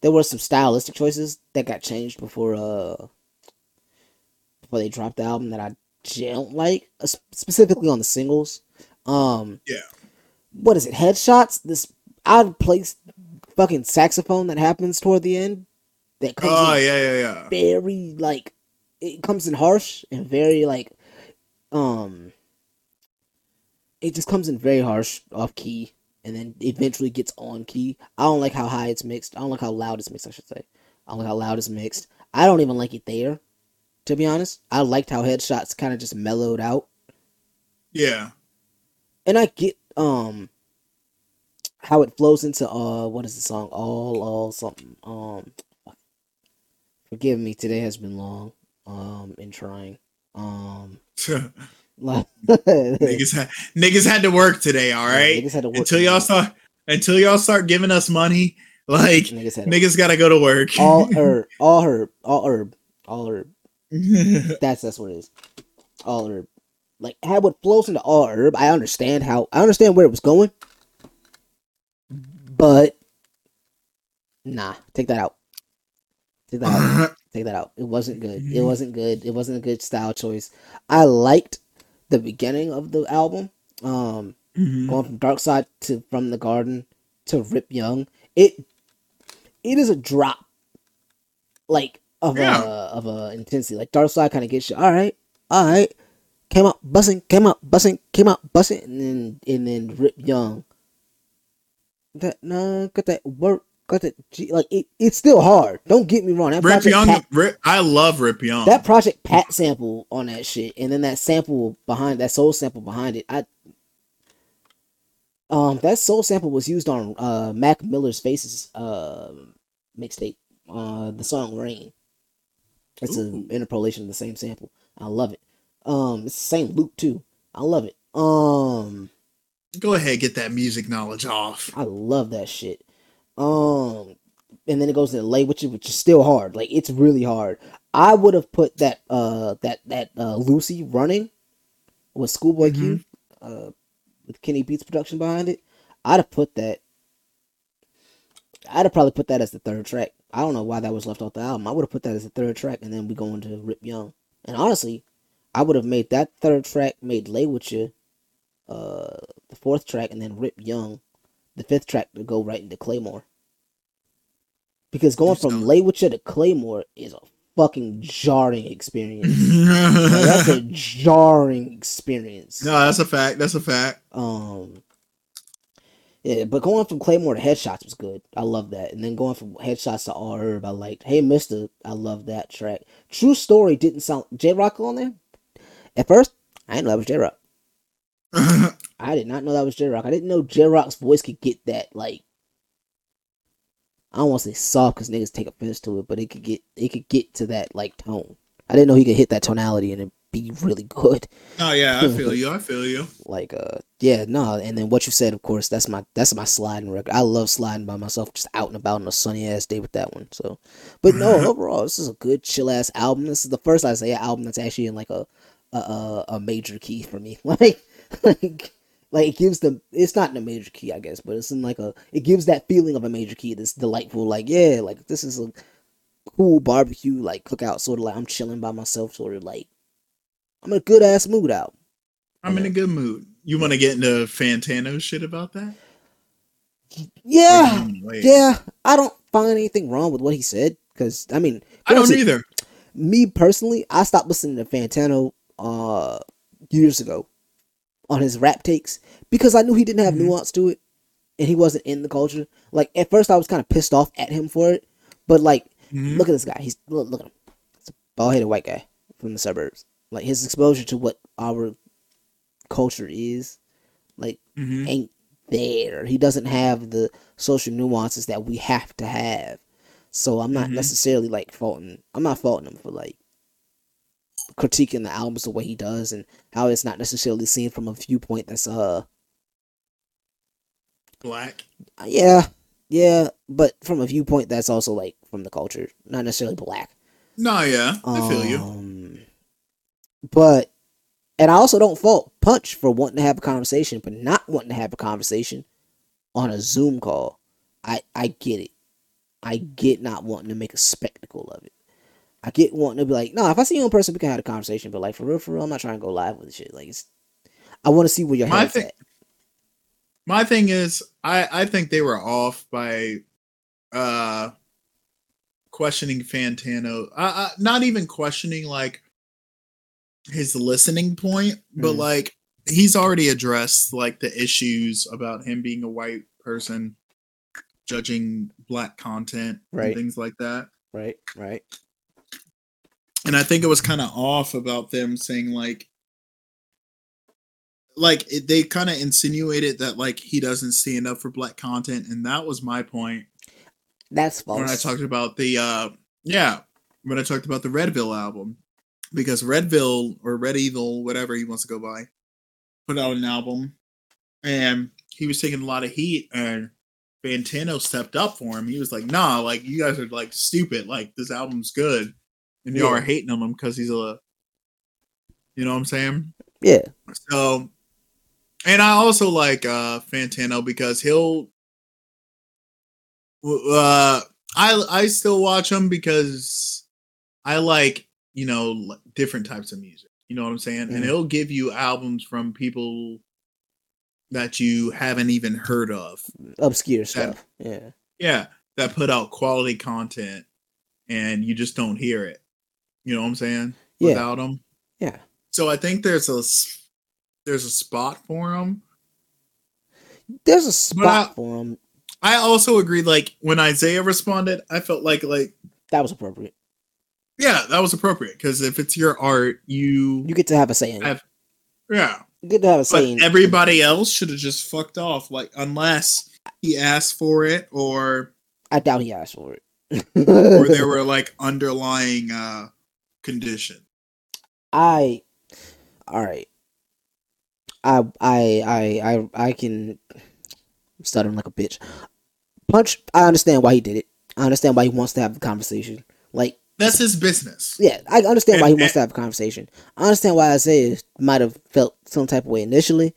there were some stylistic choices that got changed before uh before they dropped the album that I don't like, uh, specifically on the singles. Um, Yeah. what is it? Headshots. This of place fucking saxophone that happens toward the end. That comes Oh in yeah, yeah, yeah. very like it comes in harsh and very like um it just comes in very harsh off key and then eventually gets on key. I don't like how high it's mixed. I don't like how loud it's mixed, I should say. I don't like how loud it's mixed. I don't even like it there, to be honest. I liked how headshots kind of just mellowed out. Yeah. And I get um how it flows into uh what is the song? All all something. Um forgive me, today has been long. um in trying. Um niggas, like had, niggas had to work today, all right? niggas had to work Until y'all start until y'all start giving us money, like niggas niggas gotta go to work. all herb, all herb, all herb, all herb. That's that's what it is. All herb. Like how it flows into all herb, I understand how I understand where it was going. But nah, take that out. Take that out. Take that out. It wasn't good. It wasn't good. It wasn't a good style choice. I liked the beginning of the album. Um Mhm. going from Dark Side to From the Garden to Rip Young. It it is a drop like of Yeah. a of a intensity. Like Dark Side kind of gets you. All right, all right. Came out bussing, came out bussing, came out bussing, and then and then Rip Young. That nah, got that work, got that G, like it, it's still hard. Don't get me wrong. That Rip Young, Pat- Rip, I love Rip Young. that Project Pat sample on that shit, and then that sample behind that soul sample behind it. I um that soul sample was used on uh Mac Miller's Faces uh mixtape, uh the song Rain. It's an interpolation of the same sample. I love it. Um, it's the same loop too. I love it. Um, Go ahead, get that music knowledge off. I love that shit. Um, and then it goes to lay with you, which is still hard. Like it's really hard. I would have put that uh that that uh Lucy running with Schoolboy Q, uh, with Kenny Beats production behind it. I'd have put that. I'd have probably put that as the third track. I don't know why that was left off the album. I would have put that as the third track, and then we go into Rip Young. And honestly, I would have made that third track made Lay with you, uh, the fourth track, and then Rip Young, the fifth track to go right into Claymore. Because going from Lay with you to Claymore is a fucking jarring experience. Like, that's a jarring experience. no, that's a fact. That's a fact. Um, yeah, but going from Claymore to Headshots was good. I love that. And then going from Headshots to All Herb, I liked. Hey Mister, I love that track. True Story didn't sound Jay Rock on there. At first, I didn't know that was Jay Rock. I did not know that was Jay Rock. I didn't know Jay Rock's voice could get that like. I don't want to say soft because niggas take offense to it, but it could get it could get to that like tone. I didn't know he could hit that tonality and it be really good. oh yeah, I feel you. I feel you. like uh yeah no and then what you said of course that's my that's my sliding record i love sliding by myself just out and about on a sunny ass day with that one so but no overall this is a good chill ass album this is the first i say album that's actually in like a a, a, a major key for me like like like it gives them it's not in a major key i guess but it's in like a it gives that feeling of a major key this delightful like yeah like this is a cool barbecue like cookout sort of like i'm chilling by myself sort of like i'm in a good ass mood out I'm in a good mood. You want to get into Fantano shit about that? Yeah. Yeah, I don't find anything wrong with what he said because I mean, I don't either. Me personally, I stopped listening to Fantano uh years ago on his rap takes because I knew he didn't have Mhm. nuance to it and he wasn't in the culture. Like at first, I was kind of pissed off at him for it, but like, Mhm. look at this guy. He's look, look at him. It's a bald headed white guy from the suburbs. Like his exposure to what our culture is, like Mhm. ain't there. He doesn't have the social nuances that we have to have. So I'm not Mhm. necessarily like faulting. I'm not faulting him for like critiquing the albums the way he does and how it's not necessarily seen from a viewpoint that's uh Black. yeah yeah but from a viewpoint that's also like from the culture not necessarily black No, yeah, I feel you. um, But and I also don't fault Punch for wanting to have a conversation, but not wanting to have a conversation on a Zoom call. I I get it. I get not wanting to make a spectacle of it. I get wanting to be like, no, if I see you in person, we can have a conversation. But like for real, for real, I'm not trying to go live with shit. Like it's, I want to see where your My head's thing- at. My thing is, I I think they were off by uh questioning Fantano. Uh, uh, not even questioning like his listening point, but Mhm. like he's already addressed like the issues about him being a white person judging black content Right. and things like that. Right, right. And I think it was kind of off about them saying like like it, they kind of insinuated that like he doesn't stand up for black content and that was my point That's false. when I talked about the uh yeah when I talked about the Redville album because Redville or Red Evil, whatever he wants to go by, put out an album, and he was taking a lot of heat, and Fantano stepped up for him. He was like, "Nah, like you guys are like stupid. Like this album's good, and y'all Yeah. are hating on him because he's a, you know what I'm saying." Yeah. So, and I also like uh Fantano because he'll, uh, I I still watch him because I like you know different types of music. You know what I'm saying? Mhm. And he'll give you albums from people that you haven't even heard of. Obscure stuff. Yeah. Yeah, that put out quality content, and you just don't hear it. You know what I'm saying? Yeah. Without them. Yeah. So I think there's a there's a spot for them. There's a spot I- for them. I also agree. Like when Isaiah responded, I felt like like That was appropriate. yeah, that was appropriate because if it's your art, you, You get to have a say in it. Yeah. You get to have a say But everybody else should have just fucked off. Like unless he asked for it or I doubt he asked for it. or there were like underlying uh condition. I all right. I I I I I can I'm stuttering like a bitch. Punch I understand why he did it. I understand why he wants to have the conversation. Like That's his business. yeah, I understand why he And- wants to have a conversation. I understand why Isaiah might have felt some type of way initially,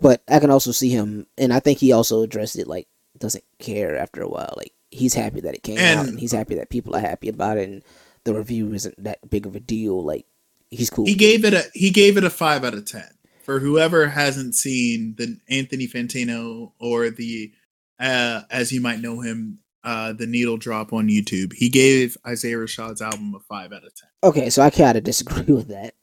but I can also see him and I think he also addressed it like doesn't care after a while. Like he's happy that it came out And- and he's happy that people are happy about it and the review isn't that big of a deal. Like he's cool. He gave it a he gave it a five out of ten. For whoever hasn't seen the Anthony Fantano or the uh as you might know him, uh the needle drop on YouTube, he gave Isaiah Rashad's album a five out of ten. Okay, so I kind of disagree with that,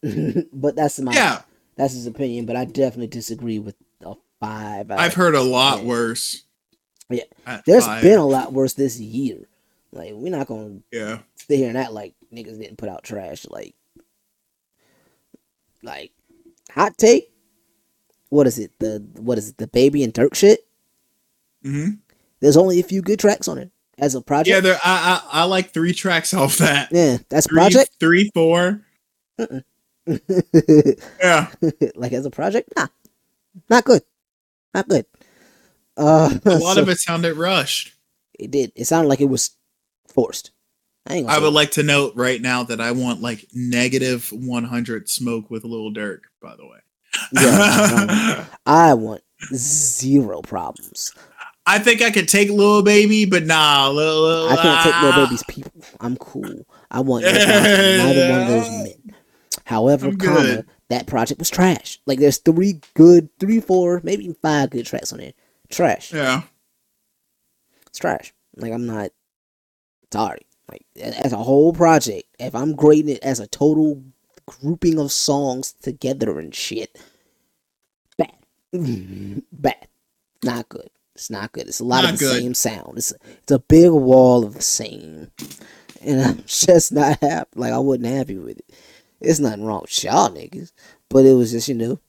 but that's my Yeah, that's his opinion. But I definitely disagree with a five. out I've heard a lot worse. Yeah. There's five. been a lot worse this year. Like we're not gonna yeah. stay here and act like niggas didn't put out trash. Like, like hot take. What is it? The what is it? The baby and Durk shit. hmm There's only a few good tracks on it as a project. Yeah, there. I, I I like three tracks off that. Yeah, that's a Three, project. three, four. Yeah, like as a project, nah, not good, not good. Uh, a lot so- of it sounded rushed. It did. It sounded like it was forced. I I would like to note right now that I want like negative 100 smoke with Lil Durk, by the way. Yeah, I want zero problems. I think I could take Lil Baby, but nah, Lil, Lil I can't take no ah, baby's people. I'm cool. I want from neither one of those men. However, comma, that project was trash. Like there's three good, three, four, maybe even five good tracks on there. Trash. Yeah, It's trash. Like I'm not sorry. Like as a whole project, if I'm grading it as a total grouping of songs together and shit, bad, bad, not good. It's not good. It's a lot Not of the good. same sound. It's it's a big wall of the same, and I'm just not happy. Like I wasn't happy with it. It's nothing wrong with y'all niggas, but it was just you know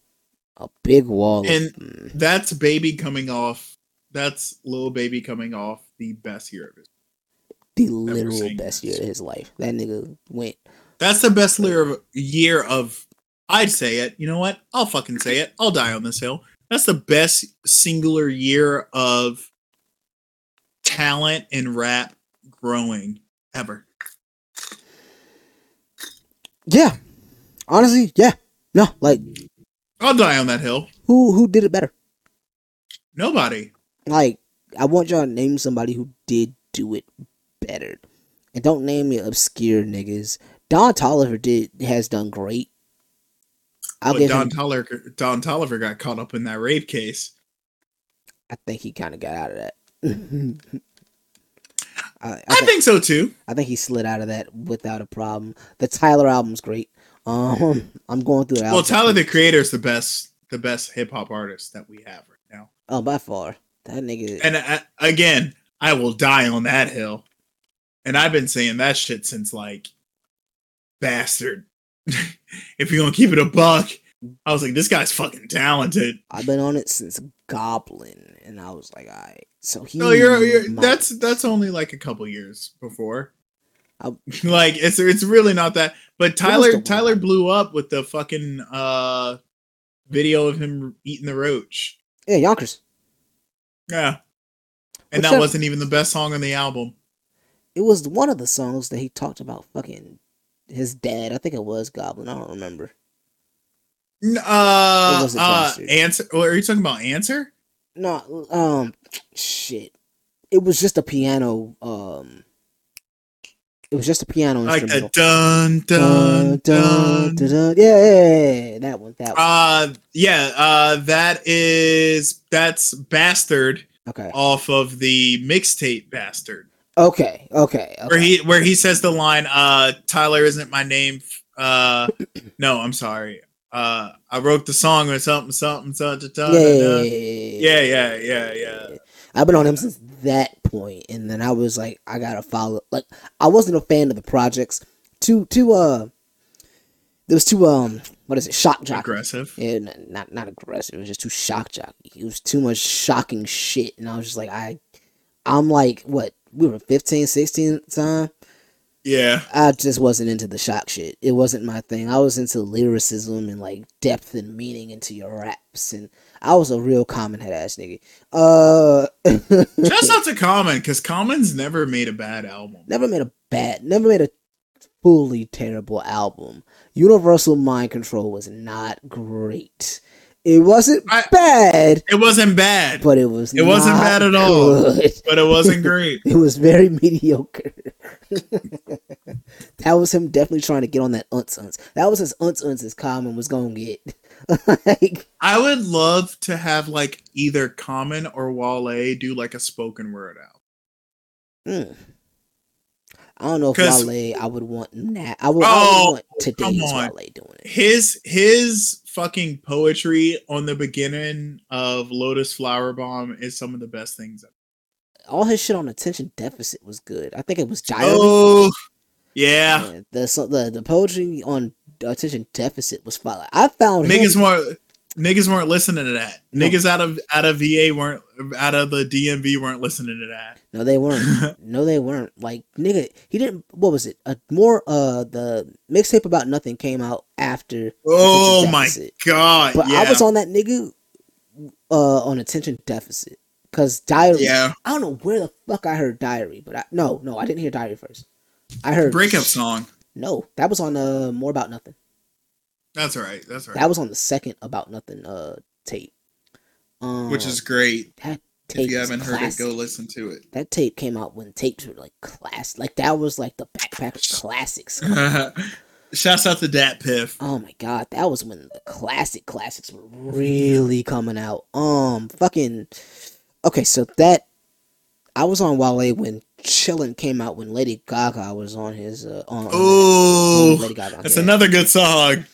a big wall. And- of, mm, that's Baby coming off. That's little Baby coming off the best year of his. The literal best year of his life. That nigga went That's the best year of, year of. I'd say it. You know what? I'll fucking say it. I'll die on this hill. That's the best singular year of talent in rap growing ever. Yeah. Honestly, yeah. No, like I'll die on that hill. who who did it better? Nobody. Like I want y'all to name somebody who did do it better. And don't name me obscure niggas. Don Toliver did has done great. I'll give Don him Toliver, Don Toliver got caught up in that rape case. I think he kinda got out of that. I, I, I think, think so too. I think he slid out of that without a problem. The Tyler album's great. Um I'm going through the Well. Tyler the Creator is the best, the best hip hop artist that we have right now. Oh, by far. That nigga And uh, again, I will die on that hill. And I've been saying that shit since like bastard. if you're gonna keep it a buck, I was like, this guy's fucking talented. I've been on it since Goblin, and I was like, alright. So he. No, you're, you're might- that's that's only like a couple years before. I'll- like it's it's really not that. But Tyler? Tyler blew up with the fucking uh video of him eating the roach. Yeah, Yonkers. Yeah. And that I- wasn't even the best song on the album. It was one of the songs that he talked about fucking his dad. I think it was Goblin. I don't remember. Uh, uh answer are you talking about answer? No, um, shit. It was just a piano. Um, it was just a piano Like instrumental. dun dun dun. dun, dun. Yeah, yeah, yeah, yeah, that one. That one. Uh yeah, uh that is that's Bastard Okay. off of the mixtape Bastard. Okay. Okay. Where he where he says the line uh Tyler isn't my name uh no, I'm sorry. Uh I wrote the song or something something something something. Yeah, yeah, yeah, yeah, yeah, yeah. I've been on him since that point, and then I was like, I gotta follow. Like, I wasn't a fan of the projects. Too, too. Uh, there was too. Um, what is it? Shock jockey. Aggressive. Yeah, not not aggressive. It was just too shock jockey. It was too much shocking shit, and I was just like, I, I'm like, what? We were 15, 16 at the time. Yeah. I just wasn't into the shock shit. It wasn't my thing. I was into lyricism and like depth and meaning into your raps, and I was a real common head ass nigga. Uh, Just out to Common, because Common's never made a bad album. never made a bad, never made a fully terrible album. Universal Mind Control was not great. It wasn't I- bad, It wasn't bad, but it was. It wasn't bad at all. good. but it wasn't great. It was very mediocre. that was him definitely trying to get on that unts unts. That was as unts unts as Common was gonna get. like, I would love to have like either Common or Wale do like a spoken word out. hmm. I don't know if Wale. I would want that. I would, I Oh, would want today's. Wale doing it. His his fucking poetry on the beginning of Lotus Flower Bomb is some of the best things. ever. All his shit on attention deficit was good. I think it was Diary. Oh, yeah. Yeah, the the the poetry on attention deficit was fire. I found Niggas him, weren't niggas weren't listening to that. No. Niggas out of out of VA weren't out of the DMV weren't listening to that. no, they weren't. no, they weren't. Like nigga, he didn't. What was it? A more uh the mixtape about nothing came out after. Oh my god. But yeah. I was on that nigga uh on attention deficit because diary. yeah. I don't know where the fuck I heard diary, but I no no I didn't hear diary first. I heard Breakup song. No, that was on uh more about nothing. That's all right. That's all right. That was on the second about nothing uh tape. Um, Which is great. that tape. If you haven't heard it, go listen to it. That tape came out when tapes were like class. Like that was like the backpack classics. Shouts out to Dat Piff. oh my god, that was when the classic classics were really coming out. Um, fucking. Okay, so that I was on Wale when Chillin' came out when Lady Gaga was on his uh on, Oh, Lady Gaga. that's another good song.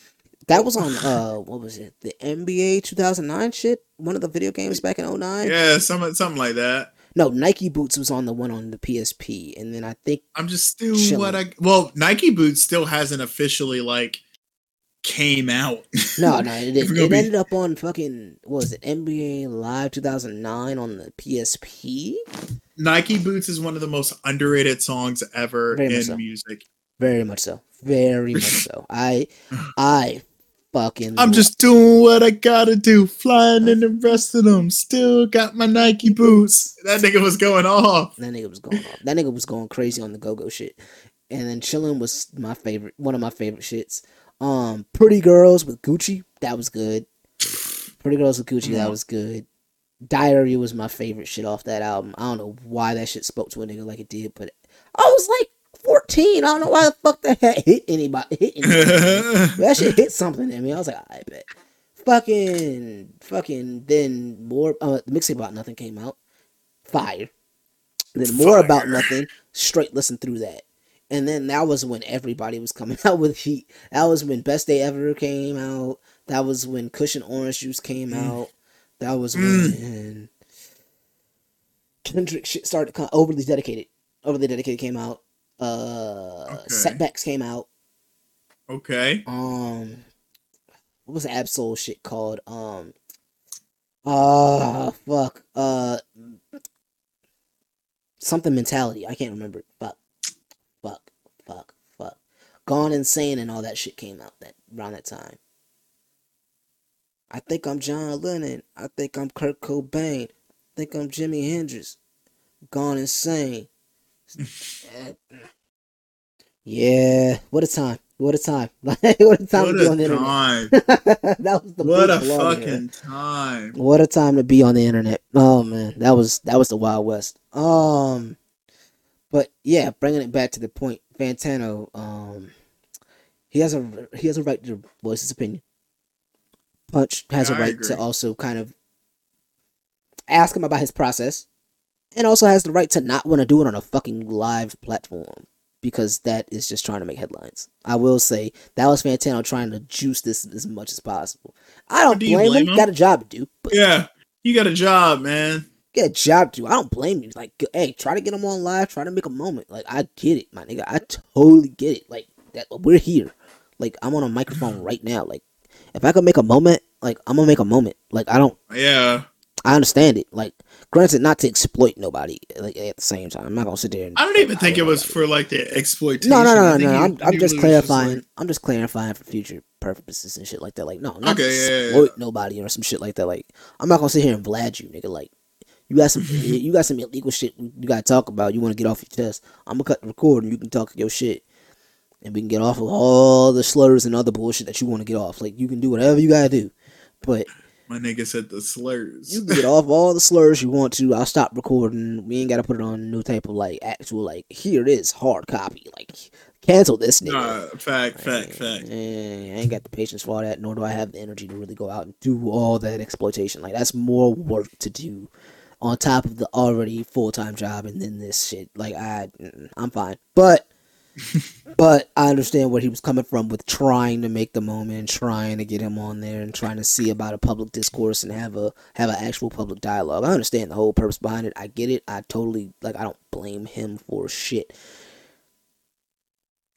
That was on uh what was it? The NBA 2009 shit? One of the video games back in 09? Yeah, something something like that. No, Nike Boots was on the one on the PSP and then I think I'm just doing Chillin'. what I. Well, Nike Boots still hasn't officially like came out. no, no, it, it, be- ended up on fucking what was it? NBA Live 2009 on the PSP? Nike Boots is one of the most underrated songs ever Very in so. music. Very much so. Very much so. I I fucking I'm just doing what I gotta do, flying in the rest of them. Still got my Nike boots. That nigga was going off. that nigga was going off. That nigga was going crazy on the go-go shit. And then chilling was my favorite one of my favorite shits. Um Pretty Girls with Gucci, that was good. Pretty Girls with Gucci, that was good. Diary was my favorite shit off that album. I don't know why that shit spoke to a nigga like it did, but I was like 14. I don't know why the fuck that hit anybody. Hit anybody. that shit hit something in me. I was like, I bet. Fucking, fucking. Then more. Uh, the mixtape about nothing came out. Fire. Then more about nothing. Straight listen through that. And then that was when everybody was coming out with heat. That was when Best Day Ever came out. That was when Kush & Orange Juice came Mm. out. That was Mm. when Kendrick shit started to come. Overly Dedicated. Overly Dedicated came out. Uh, Okay. Setbacks came out okay. um what was the Ab-Soul shit called? Um uh fuck. Uh something mentality. I can't remember. Fuck. Fuck. Fuck. Fuck. Gone Insane and all that shit came out that around that time. I think I'm John Lennon. I think I'm Kurt Cobain. I think I'm Jimi Hendrix. Gone Insane. Yeah, what a time. What a time. what a time what to be a on the internet. time. that was the what a big blog era. fucking time. What a time to be on the internet. Oh man, that was that was the Wild West. Um, but yeah, bringing it back to the point, Fantano, um, he has a he has a right to voice his opinion. Punch has a right to also kind of ask him about his process, and also has the right to not want to do it on a fucking live platform because that is just trying to make headlines. I will say that was Fantano trying to juice this as much as possible. I don't Do you blame, blame him. him? Got a job to do, Yeah, you got a job, man. get a job to. I don't blame you. Like, hey, try to get them on live. Try to make a moment. Like, I get it, my nigga. I totally get it. Like that, we're here. Like, I'm on a microphone right now. Like, if I could make a moment, like I'm gonna make a moment. Like, I don't. Yeah, I understand it. Like, granted, not to exploit nobody. Like at the same time, I'm not gonna sit there. And I don't even think it was for like the exploitation. No, no, no, no, no. I'm, I'm just it was like- clarifying. I'm just clarifying for future purposes and shit like that. Like, no, not Okay, to yeah, yeah, yeah. exploit nobody or some shit like that. Like, I'm not gonna sit here and vlad you, nigga. Like, you got some, you got some illegal shit you gotta talk about. You want to get off your chest. I'm gonna cut the record and you can talk your shit, and we can get off of all the slurs and other bullshit that you want to get off. Like, you can do whatever you gotta do, but My nigga said the slurs. you can get off all the slurs you want to. I'll stop recording. We ain't gotta put it on new type of like actual like here it is hard copy. Like, cancel this nigga. Nah, fact, fact, fact. I ain't got the patience for all that, nor do I have the energy to really go out and do all that exploitation. Like that's more work to do on top of the already full time job and then this shit. Like I, mm, I'm fine, but but I understand where he was coming from with trying to make the moment, and trying to get him on there, and trying to see about a public discourse and have a have an actual public dialogue. I understand the whole purpose behind it. I get it. I totally like. I don't blame him for shit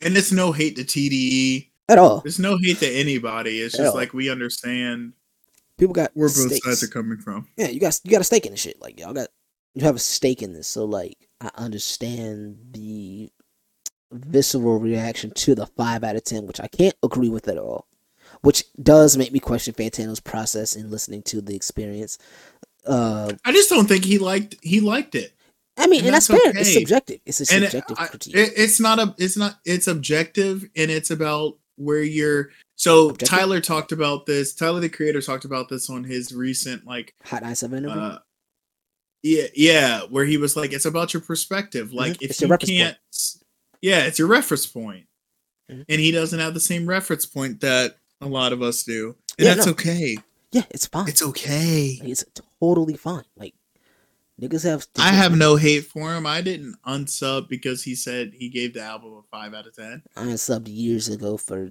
And it's no hate to TDE. at all. There's no hate to anybody. It's just Hell. like we understand People got where both stakes. sides are coming from. yeah, you got you got a stake in the shit. Like y'all got you have a stake in this. So like I understand the visceral reaction to the five out of ten, which I can't agree with at all. Which does make me question Fantano's process in listening to the experience. Uh, I just don't think he liked he liked it. I mean, And and, that's, that's fair. It's subjective. It's a subjective I- critique. it- it's not a it's not it's objective and it's about where you're so Objective? tyler talked about this tyler the creator talked about this on his recent like Hot nine seven interview. uh yeah yeah where he was like it's about your perspective like Mhm. if It's you can't yeah it's your reference point Mhm. and he doesn't have the same reference point that a lot of us do and Yeah, that's no. okay yeah, it's fine. it's okay Like, it's totally fine. Like niggas have. i have no hate for him i didn't unsub because he said he gave the album a 5 out of 10 I unsubbed years ago for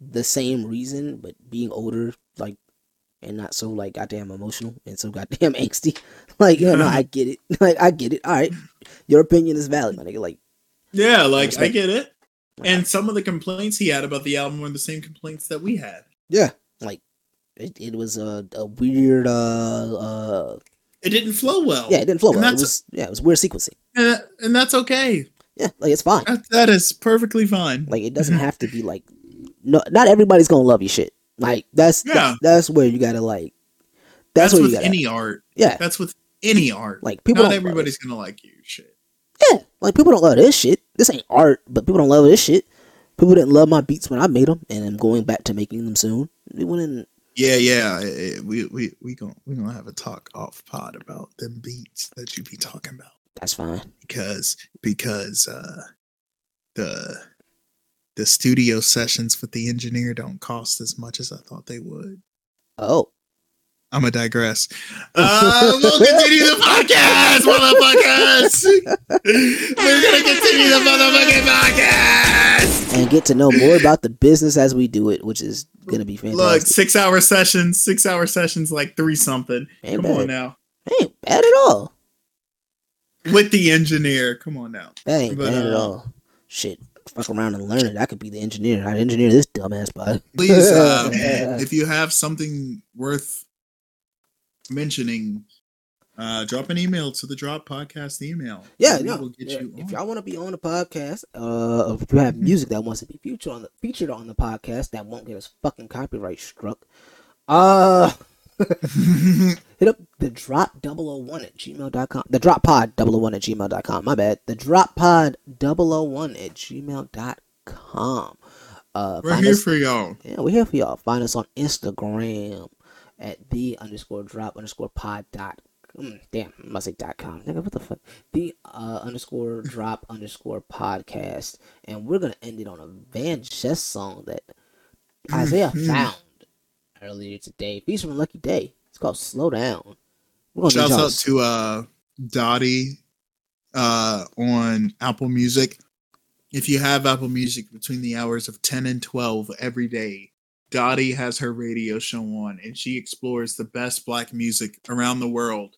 the same reason, but being older, like, and not so like goddamn emotional and so goddamn angsty. Like, you know, I get it. Like, I get it. All right, your opinion is valid, my nigga. Like, Yeah, like I get it. And some of the complaints he had about the album were the same complaints that we had. yeah, like it, it was a, a weird. uh uh It didn't flow well. Yeah, it didn't flow And well. It that's- was yeah, it was weird sequencing. and, and that's okay. Yeah, like it's fine. That, that is perfectly fine. Like it doesn't have to be like no, not everybody's gonna love your shit. Like that's Yeah. that's where you gotta like. That's, That's, where you gotta. any art. yeah, That's with any art. like people Not everybody's gonna like you. Shit. Yeah, like people don't love this shit. This ain't art, but people don't love this shit. People didn't love my beats when I made them, and I'm going back to making them soon. People wouldn't. Yeah, yeah. eh, eh, We we we gonna we gonna have a talk off pod about them beats that you be talking about That's fine. because because uh the the studio sessions with the engineer don't cost as much as I thought they would. Oh, I'm gonna digress. Uh, we'll continue the podcast, motherfuckers. We're gonna continue the motherfucking podcast. and get to know more about the business as we do it, which is gonna be fantastic. Look, six hour sessions, six hour sessions, like three something. Ain't Come on bad. now, ain't bad at all. with the engineer. Come on now. That ain't But, bad at uh, all. Shit, fuck around and learn it. I could be the engineer. I'd engineer this dumbass bot. Please, um, if you have something worth mentioning, uh, drop an email to the Drop Podcast email. Yeah, no. will get yeah, you if y'all want to be on the podcast, uh, if you have music that wants to be featured on the featured on the podcast that won't get us fucking copyright struck, uh, hit up the drop 001 at gmail.com. The drop pod 001 at gmail.com. My bad. The drop pod 001 at gmail.com. Uh, We're here us- for y'all. yeah, we're here for y'all. Find us on Instagram at the underscore drop underscore pod dot. Mm, damn, must say dot com. Nigga, what the fuck? The uh, underscore drop underscore podcast, and we're gonna end it on a Vann Jess song that Isaiah found earlier today, featuring Lucky Daye. It's called "Slow Down." Shouts out to uh Dottie uh on Apple Music. If you have Apple Music between the hours of 10 and 12 every day, Dottie has her radio show on and she explores the best black music around the world.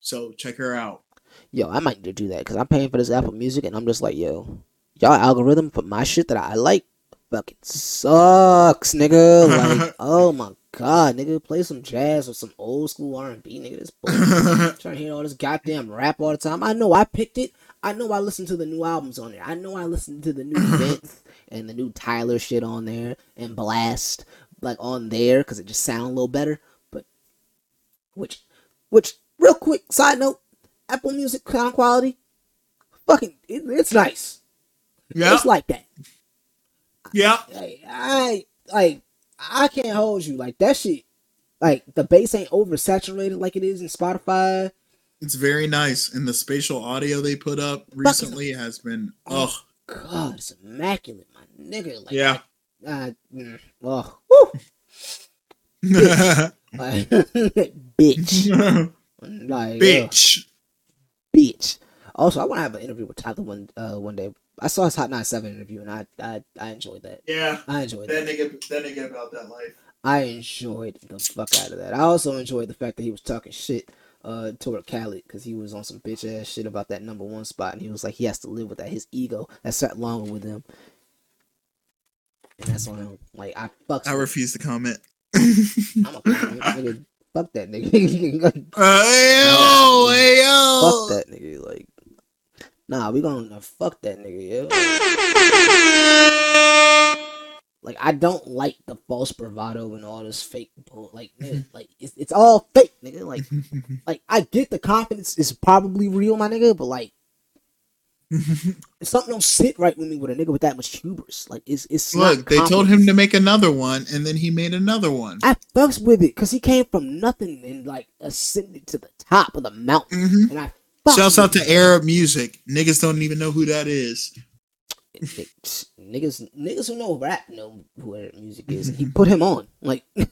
So check her out. yo, I might need to do that because I'm paying for this Apple Music, and I'm just like, yo, y'all algorithm for my shit that I like fucking sucks, nigga. Like, oh my god, nigga, play some jazz or some old school R and B, nigga. This bullshit. trying to hear all this goddamn rap all the time. I know I picked it. I know I listened to the new albums on it. I know I listened to the new Vince and the new Tyler shit on there and Blast like on there because it just sound a little better. But which, which, real quick side note, Apple Music sound quality, fucking, it, it's nice. Yeah. It's like that. Yeah. I like I can't hold you like that shit. Like the bass ain't oversaturated like it is in Spotify. It's very nice. And the spatial audio they put up recently has been oh God, it's immaculate, nigga. Like, yeah. I, mm, oh. Like, bitch, like, ugh, Bitch. bitch. Also, I want to have an interview with Tyler one uh one day. I saw his Hot 97 interview and I I, I enjoyed that. Yeah. I enjoyed That that. nigga that nigga about that life. I enjoyed the fuck out of that. I also enjoyed the fact that he was talking shit uh toward Khaled because he was on some bitch ass shit about that number one spot and he was like he has to live with that his ego that sat longer with him. And that's on him. Like I fuck. I refuse to comment. I'm a nigga. Fuck that nigga. Uh, Ayo, ayo. fuck that nigga. Like, nah, we gonna fuck that nigga. Yeah. Like, I don't like the false bravado and all this fake bull. Like, nigga, like it's, it's all fake, nigga. Like, like I get the confidence is probably real, my nigga, but like. Something don't sit right with me with a nigga with that much hubris. Like it's it's Look, they told him to make another one, and then he made another one. I fucks with it because he came from nothing and like ascended to the top of the mountain, Mhm. and I Shouts out to Arab music. Niggas don't even know who that is. niggas niggas who know rap know who Arab music is. He put him on like, and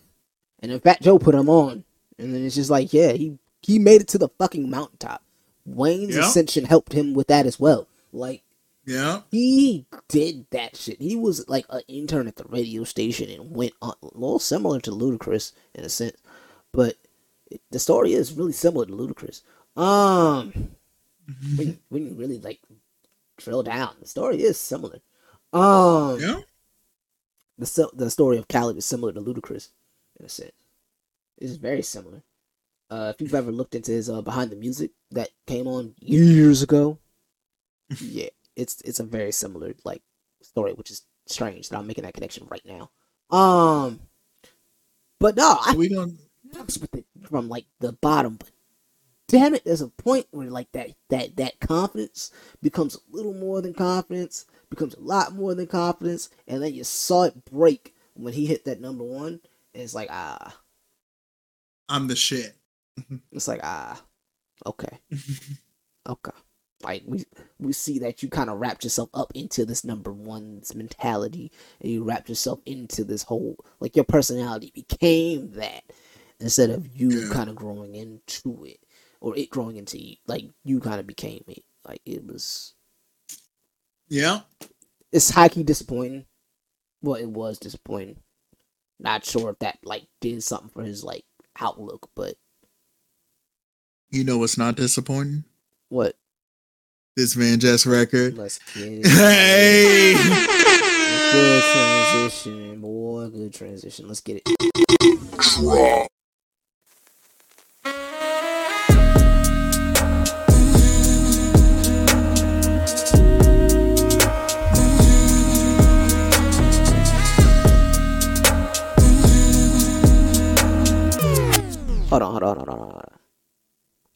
then Fat Joe put him on, and then it's just like yeah, he he made it to the fucking mountaintop. Wayne's Yeah. ascension helped him with that as well. Like Yeah. he did that shit. He was like an intern at the radio station and went on a little similar to Ludacris in a sense, but the story is really similar to Ludacris. Um, when you- when you really like drill down, the story is similar. Um, Yeah. the the story of Khaled is similar to Ludacris in a sense. It's very similar. Uh, if you've ever looked into his uh, behind the music that came on years ago, yeah, it's it's a very similar like story, which is strange that I'm making that connection right now. Um, but no, I we gonna fucks with it from like the bottom, but damn it, there's a point where like that that that confidence becomes a little more than confidence, becomes a lot more than confidence, and then you saw it break when he hit that number one. And it's like ah, I'm the shit. It's like ah, okay, okay. Like we we see that you kind of wrapped yourself up into this number one's mentality, and you wrapped yourself into this whole like your personality became that instead of you kind of growing into it or it growing into you. Like you kind of became it. Like it was. Yeah. It's high key disappointing. Well, it was disappointing. Not sure if that like did something for his like outlook, but You know what's not disappointing? what? This Vann Jess record. Let's get it. Hey. Good transition, boy. Good transition. Let's get it.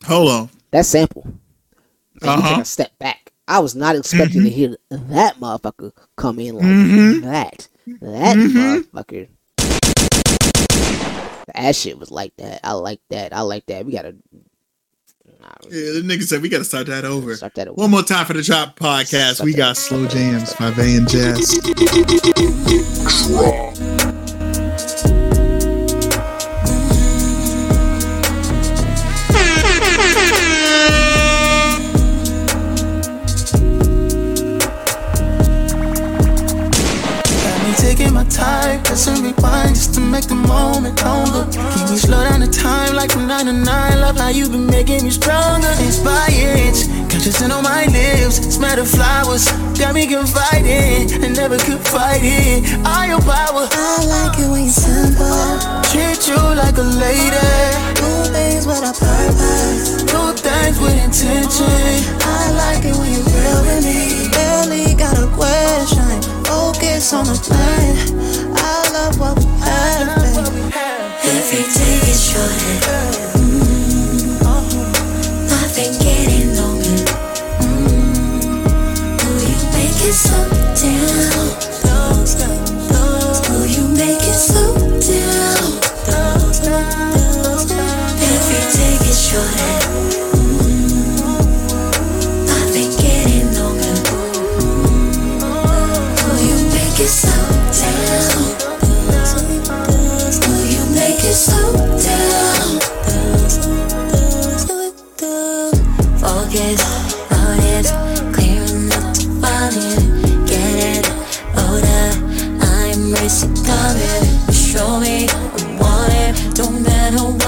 Hold on. That sample. Make Uh-huh. me take a step back. I was not expecting Mhm. to hear that motherfucker come in like Mhm. that. That Mhm. motherfucker. That shit was like that. I like that. I like that. We gotta nah, Yeah, the nigga said we gotta start that over. start that over. One more time for the Drop Podcast. We got Slow Jams by Vann Jess. Like from 9 to 9. Love how you been making me stronger. Inspired, conscious on my lips. Smell the flowers, got me confiding and never could fight it. All your power, I like it when you're simple. treat you like a lady. Do things with a purpose. Do things with intention. I like it when you're real with me. Barely got a question. Focus on the plan. I love what we have. Every day is shorter. Make Don't matter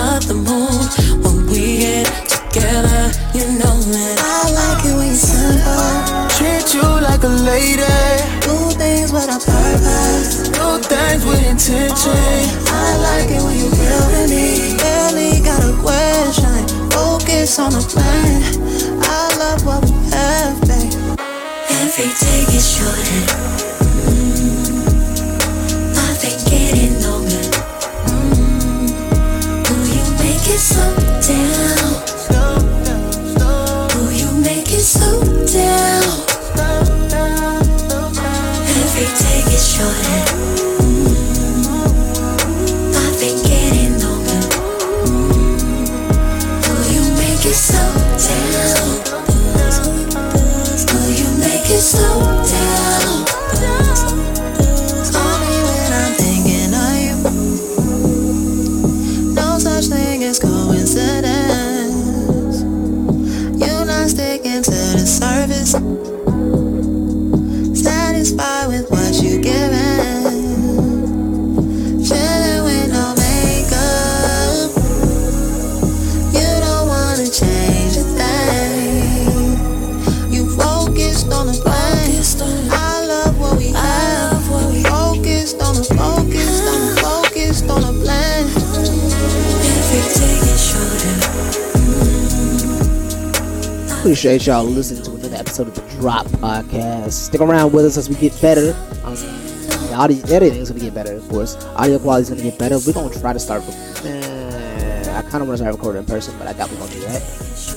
Appreciate y'all listening to another episode of the Drop Podcast. Stick around with us as we get better. Um, the audio editing's gonna get better, of course. Audio quality's gonna get better. We're gonna try to start. Eh, I kind of want to start recording in person, but I doubt we're gonna do that.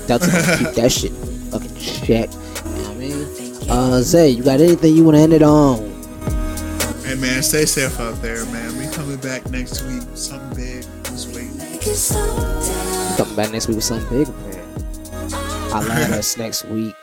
Gonna keep that shit fucking check. You know what I mean? Uh, Zay, you got anything you want to end it on? Hey man, stay safe out there, man. We coming back next week. Something big. Just wait. Make it slow down. Coming back next week with something big, man. I'll learn us next week.